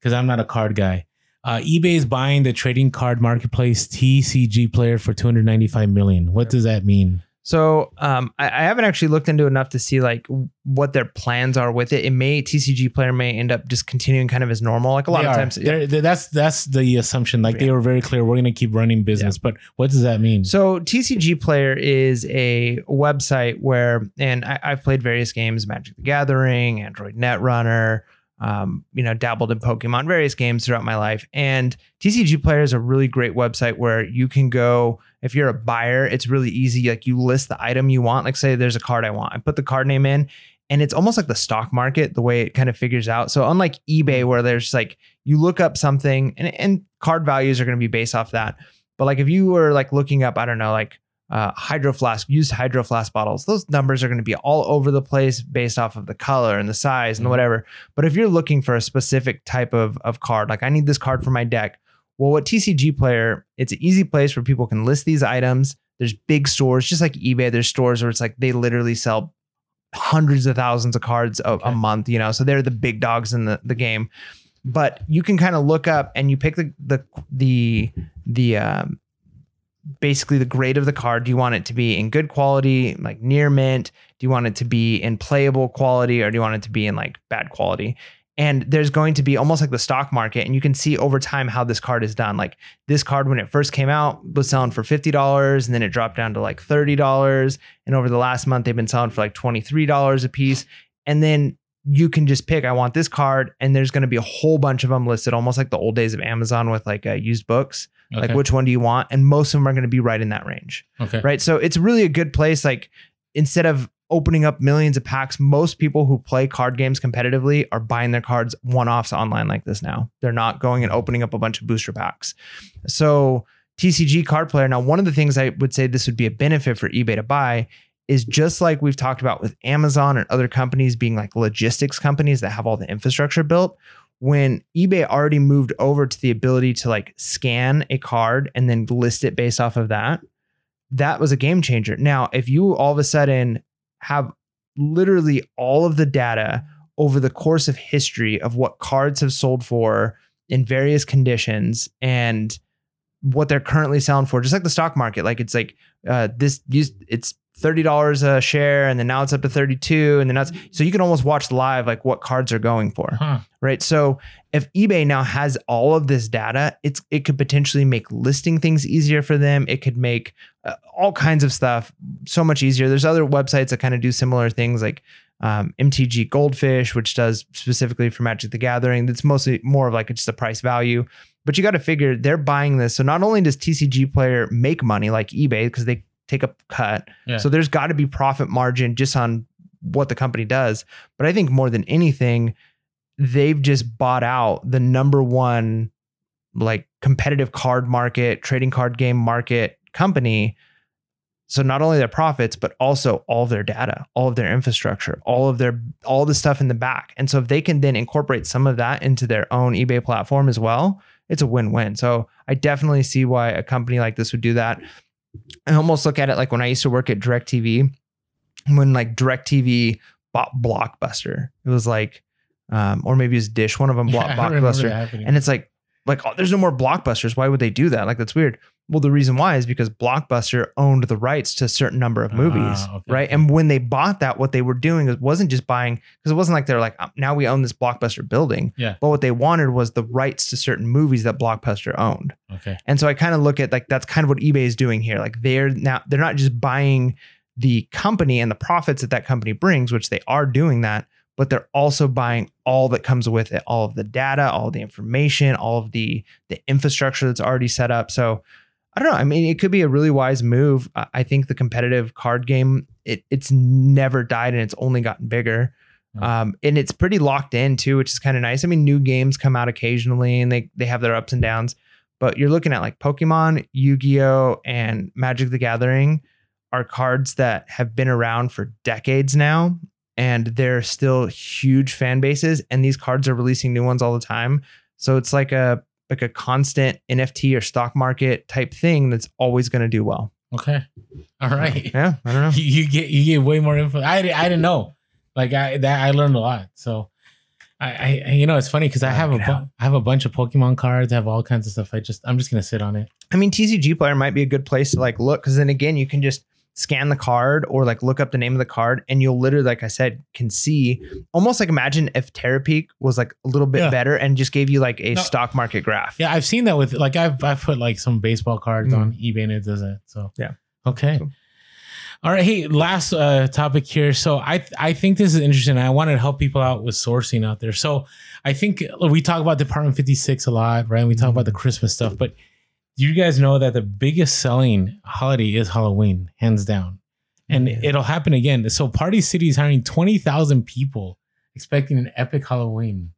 because I'm not a card guy. Uh, eBay is buying the trading card marketplace TCG player for 295 million. What does that mean? So um, I, I haven't actually looked into enough to see like what their plans are with it. It may TCG player may end up just continuing kind of as normal. Like a lot They of are. times. They're- they're- that's that's the assumption. Like they were very clear. We're going to keep running business, but what does that mean? So TCG Player is a website where, and I, I've played various games: Magic the Gathering, Android Netrunner. Um, you know, dabbled in Pokemon, various games throughout my life. And TCG Player is a really great website where you can go. If you're a buyer, it's really easy. Like you list the item you want. Like say there's a card I want, I put the card name in, and it's almost like the stock market the way it kind of figures out. So unlike eBay where there's like you look up something and and card values are going to be based off that. But like if you were like looking up, I don't know, like uh, hydro flask, used hydro flask bottles, those numbers are going to be all over the place based off of the color and the size and Mhm. whatever. But if you're looking for a specific type of, of card, like I need this card for my deck, well, what TCG Player, it's an easy place where people can list these items. There's big stores, just like eBay. There's stores where it's like they literally sell hundreds of thousands of cards a, Okay. a month, you know, so they're the big dogs in the, the game. But you can kind of look up and you pick the the the the um basically the grade of the card. Do you want it to be in good quality, like near mint? Do you want it to be in playable quality or do you want it to be in like bad quality? And there's going to be almost like the stock market, and you can see over time how this card is done. Like this card, when it first came out, was selling for $50, and then it dropped down to like $30. And over the last month, they've been selling for like $23 a piece. And then you can just pick, I want this card, and there's going to be a whole bunch of them listed, almost like the old days of Amazon with like uh, used books. Like, which one do you want? And most of them are going to be right in that range okay. right? So it's really a good place. Like instead of opening up millions of packs, most people who play card games competitively are buying their cards one offs online like this now. They're not going and opening up a bunch of booster packs. So TCG card player. Now, one of the things I would say this would be a benefit for eBay to buy is just like we've talked about with Amazon and other companies being like logistics companies that have all the infrastructure built. When eBay already moved over to the ability to like scan a card and then list it based off of that, that was a game changer. Now, if you all of a sudden have literally all of the data over the course of history of what cards have sold for in various conditions and what they're currently selling for, just like the stock market, like it's like uh, this it's thirty dollars a share, and then now it's up to thirty two, and then that's so you can almost watch live like what cards are going for Huh. right? So if eBay now has all of this data, it's it could potentially make listing things easier for them. It could make uh, all kinds of stuff so much easier. There's other websites that kind of do similar things like um, MTG Goldfish, which does specifically for Magic the Gathering. That's mostly more of like just a price value. But you got to figure they're buying this. So not only does TCG Player make money like eBay because they take a cut, Yeah. so there's got to be profit margin just on what the company does. But I think more than anything, they've just bought out the number one like competitive card market, trading card game market company. So not only their profits, but also all of their data, all of their infrastructure, all of their all the stuff in the back. And so if they can then incorporate some of that into their own eBay platform as well, it's a win-win. So I definitely see why a company like this would do that. I almost look at it like when I used to work at DirecTV, when like DirecTV bought Blockbuster. It was like, um, or maybe it was Dish. One of them bought (laughs) Yeah, I remember that Blockbuster, and it's like, like oh, there's no more Blockbusters. Why would they do that? Like that's weird. Well, the reason why is because Blockbuster owned the rights to a certain number of Ah, movies, okay, right? And when they bought that, what they were doing is wasn't just buying because it wasn't like they're like "Oh, now we own this Blockbuster building. Yeah. But what they wanted was the rights to certain movies that Blockbuster owned. okay. And so I kind of look at like that's kind of what eBay is doing here. Like they're now they're not just buying the company and the profits that that company brings, which they are doing that, but they're also buying all that comes with it, all of the data, all the information, all of the the infrastructure that's already set up. So I don't know. I mean, it could be a really wise move. I think the competitive card game it it's never died and it's only gotten bigger. Um, and it's pretty locked in too, which is kind of nice. I mean, new games come out occasionally and they they have their ups and downs but you're looking at like Pokemon, Yu-Gi-Oh, and Magic the Gathering are cards that have been around for decades now and they're still huge fan bases and these cards are releasing new ones all the time. So it's like a like a constant NFT or stock market type thing that's always going to do well. Okay. All right. Yeah, I don't know. You, (laughs) you get you get way more info. I, I didn't know. Like I that I learned a lot. So I, I you know it's funny because I oh, have a bu- I have a bunch of Pokemon cards. I have all kinds of stuff. I just I'm just gonna sit on it. I mean, TCG player might be a good place to like look because then again, you can just scan the card or like look up the name of the card and you'll literally, like I said, can see almost like imagine if Terapeak was like a little bit Yeah. better and just gave you like a No. stock market graph. Yeah, I've seen that with like I've I've put like some baseball cards Mm. on eBay and it does that. So Yeah. Okay. All right. Hey, last uh, topic here. So I I think this is interesting. I wanted to help people out with sourcing out there. So I think we talk about Department 56 a lot, right? We talk about the Christmas stuff, but do you guys know that the biggest selling holiday is Halloween, hands down? And Yeah. it'll happen again. So Party City is hiring 20,000 people expecting an epic Halloween.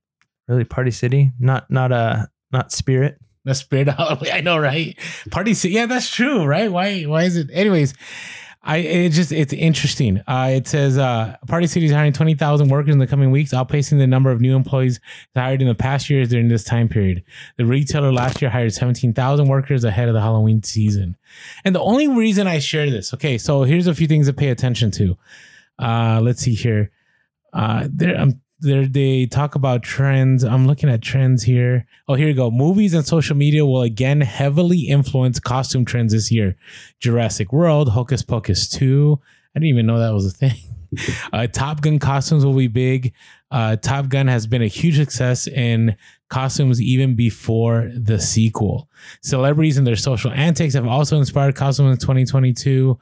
Really, Party City, not not a not Spirit. The spirit of Halloween. (laughs) I know, right? Party City. Yeah, that's true, right? Why? Why is it? Anyways, I it just it's interesting. Uh, it says uh, Party City is hiring twenty thousand workers in the coming weeks, outpacing the number of new employees hired in the past years during this time period. The retailer last year hired seventeen thousand workers ahead of the Halloween season. And the only reason I share this, okay, so here's a few things to pay attention to. Uh, let's see here. Uh, there, um, there they talk about trends. I'm looking at trends here. Oh, here you go. Movies and social media will again heavily influence costume trends this year. Jurassic World, Hocus Pocus 2. I didn't even know that was a thing. (laughs) Uh, Top Gun costumes will be big. Uh, Top Gun has been a huge success in costumes even before the sequel. Celebrities and their social antics have also inspired costumes in 2022.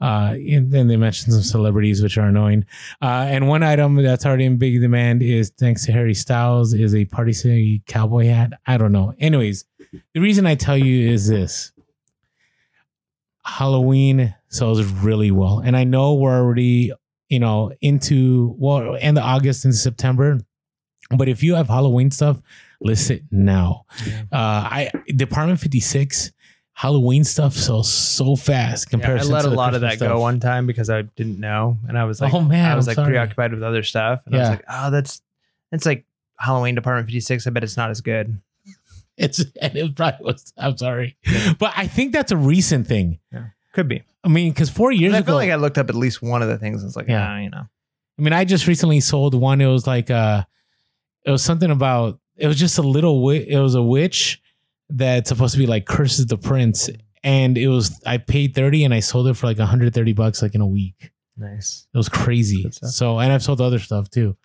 Uh, and then they mentioned some celebrities which are annoying. Uh, and one item that's already in big demand is thanks to Harry Styles is a Party City cowboy hat. I don't know. Anyways, the reason I tell you is this: Halloween sells really well, and I know we're already you know into well end of August and September. But if you have Halloween stuff, list it now. Uh, I Department 56 Halloween stuff sells so fast compared. Yeah, I let a lot of that go stuff. one time because I didn't know, and I was like, Oh, man, I was I'm like sorry. preoccupied with other stuff, and I was like, oh, that's it's like Halloween Department Fifty Six. I bet it's not as good. (laughs) It's and it probably was. I'm sorry, but I think that's a recent thing. Yeah, Could be. I mean, because four years I ago, I feel like I looked up at least one of the things. and It's like, Yeah. yeah, you know, I mean, I just recently sold one. It was like uh it was something about it was just a little it was a witch that's supposed to be like curses the prince, and it was I paid thirty and I sold it for like 130 bucks like in a week. nice. It was crazy. So and I've sold other stuff too.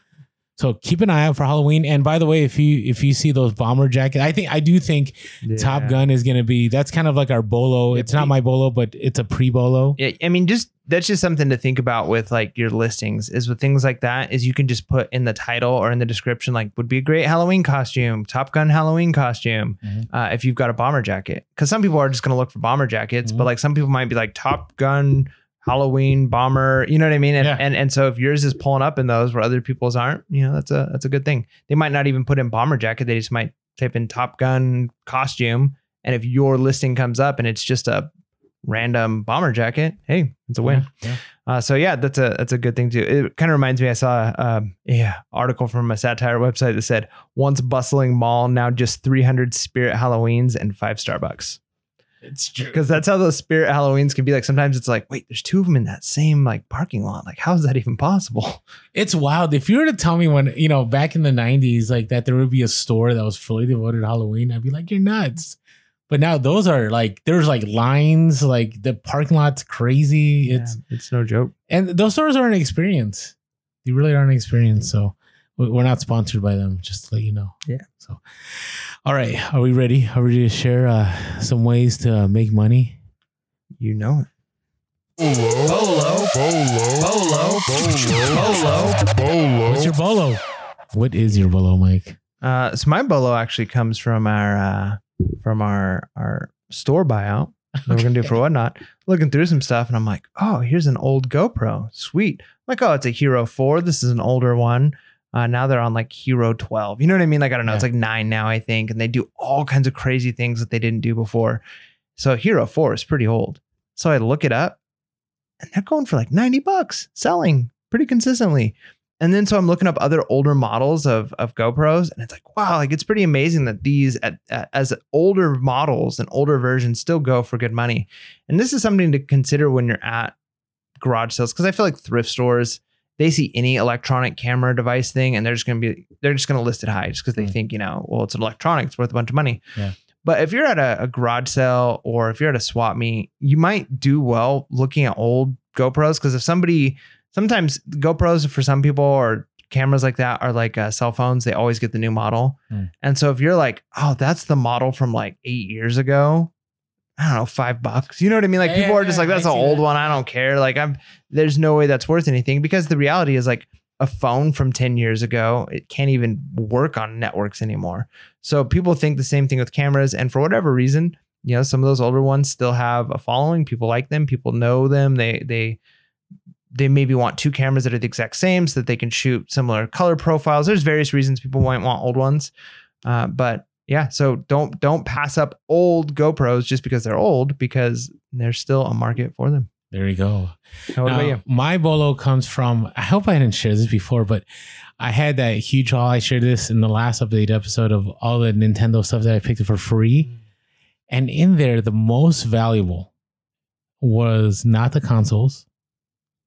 So keep an eye out for Halloween. And by the way, if you if you see those bomber jackets, I think I do think Top Gun is gonna be that's kind of like our bolo. Yeah, It's not my bolo, but it's a pre bolo. Yeah, I mean, just that's just something to think about with like your listings. Is with things like that is you can just put in the title or in the description like would be a great Halloween costume, Top Gun Halloween costume. Mhm. Uh, if you've got a bomber jacket, because some people are just gonna look for bomber jackets, Mhm. but like some people might be like Top Gun Halloween bomber. You know what I mean? And, Yeah. and and so if yours is pulling up in those where other people's aren't, you know that's a that's a good thing. They might not even put in bomber jacket. They just might type in Top Gun costume, and if your listing comes up and it's just a random bomber jacket, hey, it's a win. Yeah. Uh, so yeah, that's a that's a good thing too. It kind of reminds me. I saw um, yeah article from a satire website that said once bustling mall, now just 300 Spirit Halloweens and five Starbucks. It's true. Because that's how those Spirit Halloweens can be. Like sometimes it's like, wait, there's two of them in that same like parking lot. Like how is that even possible? (laughs) It's wild. If you were to tell me when, you know, back in the 90s, like that there would be a store that was fully devoted to Halloween, I'd be like, you're nuts. But now those are like, there's like lines, like the parking lot's crazy. It's, Yeah, it's no joke. and those stores are an experience. They really are an experience. So we- we're not sponsored by them, just to let you know. Yeah. So, all right. Are we ready? Are we ready to share uh, some ways to uh, make money? You know it. Bolo, bolo, bolo, bolo, What's your bolo? What is your bolo, Mike? Uh, so my bolo actually comes from our uh, from our our store buyout that we're gonna do for whatnot. Looking through some stuff, and I'm like, oh, here's an old GoPro. Sweet. I'm like, oh, it's a Hero Four. This is an older one. Uh, now they're on like Hero 12. You know what I mean? Like I don't know. It's like nine now, I think, and they do all kinds of crazy things that they didn't do before. So Hero Four is pretty old. So I look it up, and they're going for like 90 bucks, selling pretty consistently. And then so I'm looking up other older models of of GoPros, and it's like, wow, like it's pretty amazing that these at, at- as older models and older versions still go for good money. And this is something to consider when you're at garage sales because I feel like thrift stores they see any electronic camera device thing and they're just gonna be they're just gonna list it high just because they Mm. think you know well it's an electronic it's worth a bunch of money. Yeah. But if you're at a, a garage sale or if you're at a swap meet, you might do well looking at old GoPros because if somebody sometimes GoPros for some people or cameras like that are like uh, cell phones. They always get the new model, Hmm. and so if you're like, oh, that's the model from like eight years ago. I don't know, five bucks. You know what I mean? Like Yeah, people yeah, are just yeah, like, that's I an old that. one. I don't care. Like I'm, there's no way that's worth anything because the reality is like a phone from 10 years ago, it can't even work on networks anymore. So people think the same thing with cameras. And for whatever reason, you know, some of those older ones still have a following. People like them. People know them. They, they, they maybe want two cameras that are the exact same so that they can shoot similar color profiles. There's various reasons people might want old ones. Uh, but yeah, so don't don't pass up old GoPros just because they're old because there's still a market for them. There you go. Now, Now, about you? My bolo comes from. I hope I didn't share this before, but I had that huge haul. I shared this in the last update episode of all the Nintendo stuff that I picked up for free, and in there, the most valuable was not the consoles,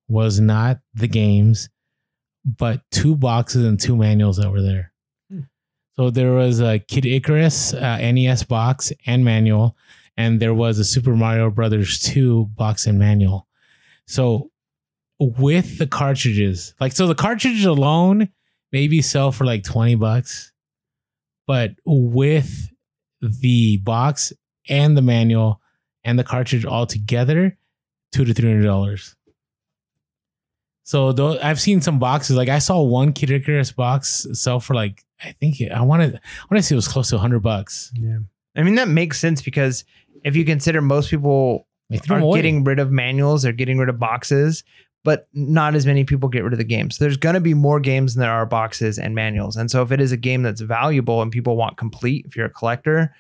was not the games, but two boxes and two manuals that were there. Hmm. So there was a Kid Icarus uh, NES box and manual, and there was a Super Mario Brothers 2 box and manual. So with the cartridges, like so the cartridge alone maybe sell for like 20 bucks. But with the box and the manual and the cartridge all together, two to three hundred dollars. So though I've seen some boxes, like I saw one Kid Icarus box sell for like I think I wanted I want to say it was close to hundred bucks. Yeah. I mean, that makes sense because if you consider most people are away. getting rid of manuals, they're getting rid of boxes, but not as many people get rid of the games. So there's going to be more games than there are boxes and manuals. And so if it is a game that's valuable and people want complete, if you're a collector,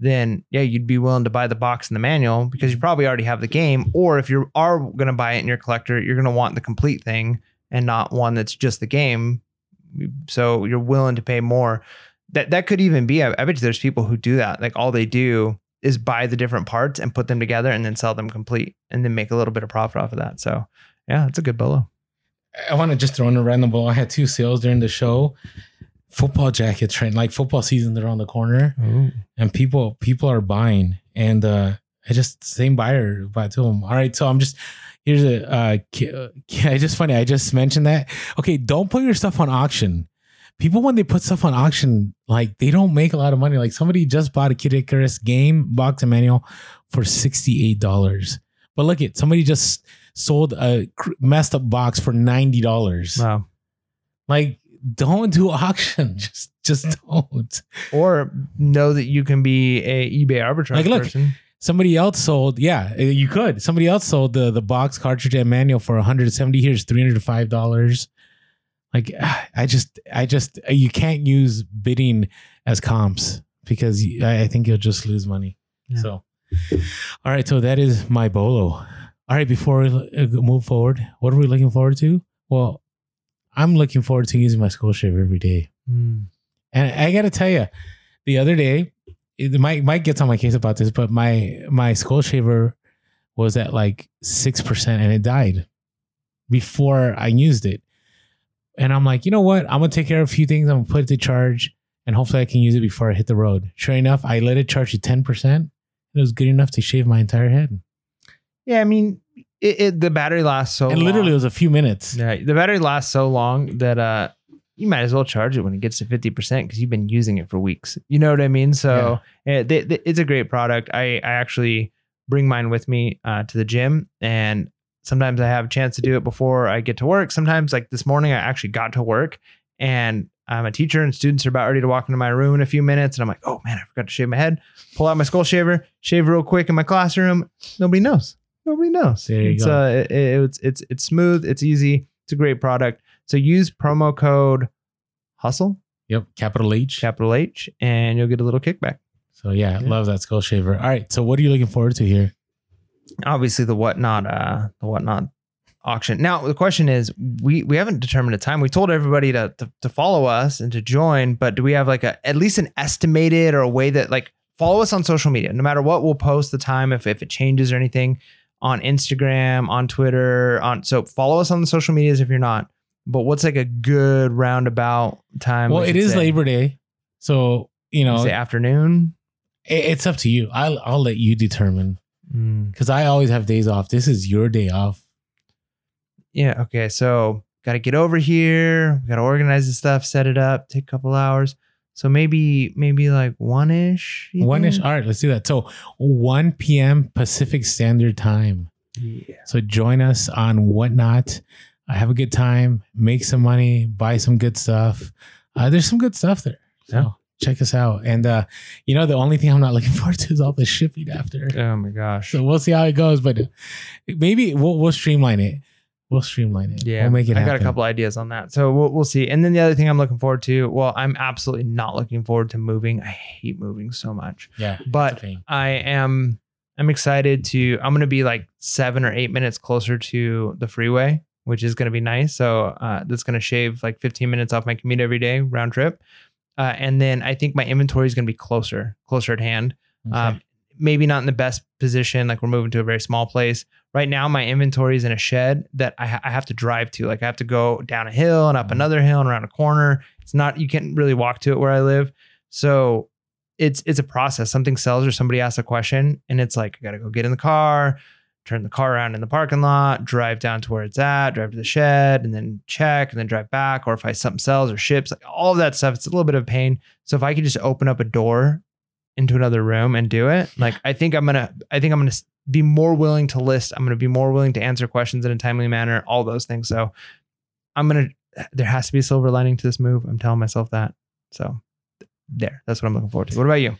then yeah, you'd be willing to buy the box and the manual because you probably already have the game. Or if you are going to buy it in you're collector, you're going to want the complete thing and not one that's just the game. So you're willing to pay more. That that could even be. I, I bet there's people who do that. Like all they do is buy the different parts and put them together and then sell them complete and then make a little bit of profit off of that. So yeah, it's a good bolo. I want to just throw in a random ball. I had two sales during the show. Football jacket trend. Like football season's around the corner. and people people are buying. And uh i just same buyer bought to them all right so i'm just here's a uh uh, (laughs) i just funny i just mentioned that. Okay don't put your stuff on auction. People when they put stuff on auction like they don't make a lot of money. Like somebody just bought a kid icarus game box and manual for $68 but look at somebody just sold a messed up box for $90 Wow. like don't do auction. (laughs) Just just don't. Or know that you can be a eBay arbitrage Like, look, person. somebody else sold yeah uh, you could. Somebody else sold the the box cartridge and manual for 170 here's 305 dollars. Like (sighs) i just i just you can't use bidding as comps because i I think you'll just lose money. Yeah. so all right so that is my bolo. All right before we uh, move forward what are we looking forward to? Well i'm looking forward to using my skull shaver every day Mm. and I got to tell you, the other day, it, Mike Mike gets on my case about this, but my my skull shaver was at like six percent, and it died before I used it. And I'm like, you know what? I'm gonna take care of a few things. I'm gonna put it to charge, and hopefully I can use it before I hit the road. Sure enough, I let it charge to ten percent. It was good enough to shave my entire head, Yeah, I mean, it, it the battery lasts so and literally it was a few minutes. Yeah, the battery lasts so long that uh you might as well charge it when it gets to 50% because you've been using it for weeks. You know what I mean? So eh, they- they- it's a great product. I, I actually bring mine with me uh, to the gym and sometimes I have a chance to do it before I get to work. Sometimes like this morning, I actually got to work and I'm a teacher and students are about ready to walk into my room in a few minutes. And I'm like, oh man, I forgot to shave my head. Pull out my skull shaver, shave real quick in my classroom. Nobody knows. Nobody knows. There you it's, go. Uh, it- it- it's it's it's smooth. It's easy. It's a great product. So use promo code Hustle, Yep, capital H. capital H, and you'll get a little kickback. so yeah, Yeah. love that skull shaver. All right, so what are you looking forward to here? Obviously, the whatnot, uh, the whatnot auction. Now, the question is, we we haven't determined a time. We told everybody to, to to follow us and to join, but do we have like a at least an estimated or a way that like follow us on social media? No matter what, we'll post the time if if it changes or anything on Instagram, on Twitter, on so follow us on the social medias if you're not. But what's like a good roundabout time? Well, we it is say? Labor Day, so you know afternoon. it- it's up to you. I'll I'll let you determine mm. because I always have days off. This is your day off. Yeah. Okay. So got to get over here. We got to organize the stuff, set it up, take a couple hours. So maybe maybe like one ish. One ish. All right, let's do that. So 1 p.m. Pacific Standard Time. Yeah. So join us on whatnot. I have a good time. Make some money. Buy some good stuff. Uh, there's some good stuff there. So Yeah. check us out. And uh, you know, the only thing I'm not looking (laughs) forward to is all the shipping after. Oh my gosh. So we'll see how it goes, but maybe we'll we'll streamline it. We'll streamline it. Yeah, we'll make it I got a couple ideas on that, so we'll we'll see. And then the other thing I'm looking forward to, well, I'm absolutely not looking forward to moving. I hate moving so much, Yeah, but it's a pain. I am I'm excited to. I'm going to be like seven or eight minutes closer to the freeway, which is going to be nice. So uh, that's going to shave like 15 minutes off my commute every day round trip. Uh, and then I think my inventory is going to be closer, closer at hand. Okay. Um, maybe not in the best position. Like we're moving to a very small place right now. My inventory is in a shed that I, ha- I have to drive to. Like I have to go down a hill and up mm-hmm. another hill and around a corner. It's not you can't really walk to it where I live. So it's it's a process. Something sells or somebody asks a question, and it's like I gotta go get in the car, turn the car around in the parking lot, drive down to where it's at, drive to the shed, and then check, and then drive back. Or if I something sells or ships, like all of that stuff, it's a little bit of pain. So if I could just open up a door into another room and do it, like I think I'm gonna, I think I'm gonna be more willing to list. I'm gonna be more willing to answer questions in a timely manner. All those things. So I'm gonna. There has to be a silver lining to this move. I'm telling myself that. So there, that's what I'm looking forward to. What about you?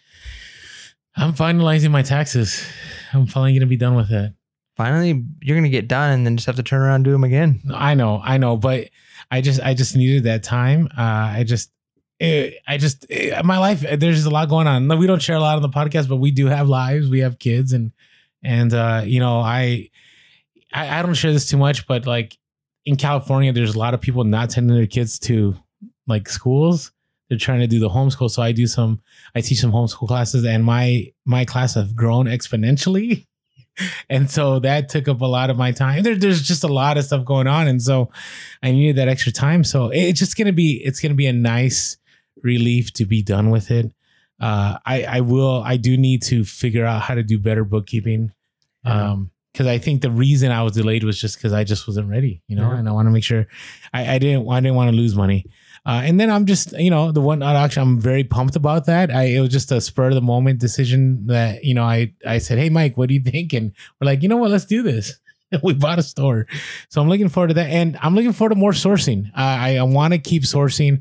I'm finalizing my taxes. I'm finally to be done with it. Finally, you're gonna get done and then just have to turn around and do them again. I know, I know, but I just, I just needed that time. Uh, I just, I just, my life. There's just a lot going on. We don't share a lot on the podcast, but we do have lives. We have kids, and and uh, you know, I, I, I don't share this too much, but like in California, there's a lot of people not sending their kids to like schools. They're trying to do the homeschool. So I do some, I teach some homeschool classes, and my my class have grown exponentially. (laughs) And so that took up a lot of my time. There, there's just a lot of stuff going on, and so I needed that extra time. So it's just gonna be, it's gonna be a nice relief to be done with it. Uh, I, I will, I do need to figure out how to do better bookkeeping. Yeah. Um, because I think the reason I was delayed was just because I just wasn't ready, you know, Yeah. and I want to make sure I, I didn't I didn't want to lose money. Uh, and then I'm just, you know, the one auction, I'm very pumped about that. I it was just a spur of the moment decision that, you know, I I said, Hey Mike, what do you think? And we're like, you know what, let's do this. (laughs) we bought a store. So I'm looking forward to that. And I'm looking forward to more sourcing. Uh, I, I want to keep sourcing.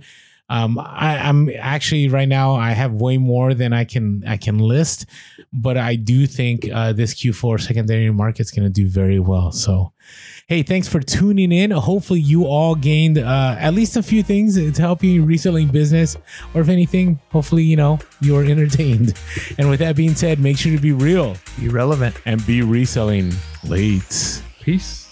Um, I, I'm actually right now I have way more than I can I can list, but I do think uh, this Q4 secondary market's going to do very well. So, hey, thanks for tuning in. Hopefully, you all gained uh, at least a few things to help you reselling business, or if anything, hopefully you know you are (laughs) entertained. And with that being said, make sure to be real Be relevant. and be reselling late. Peace.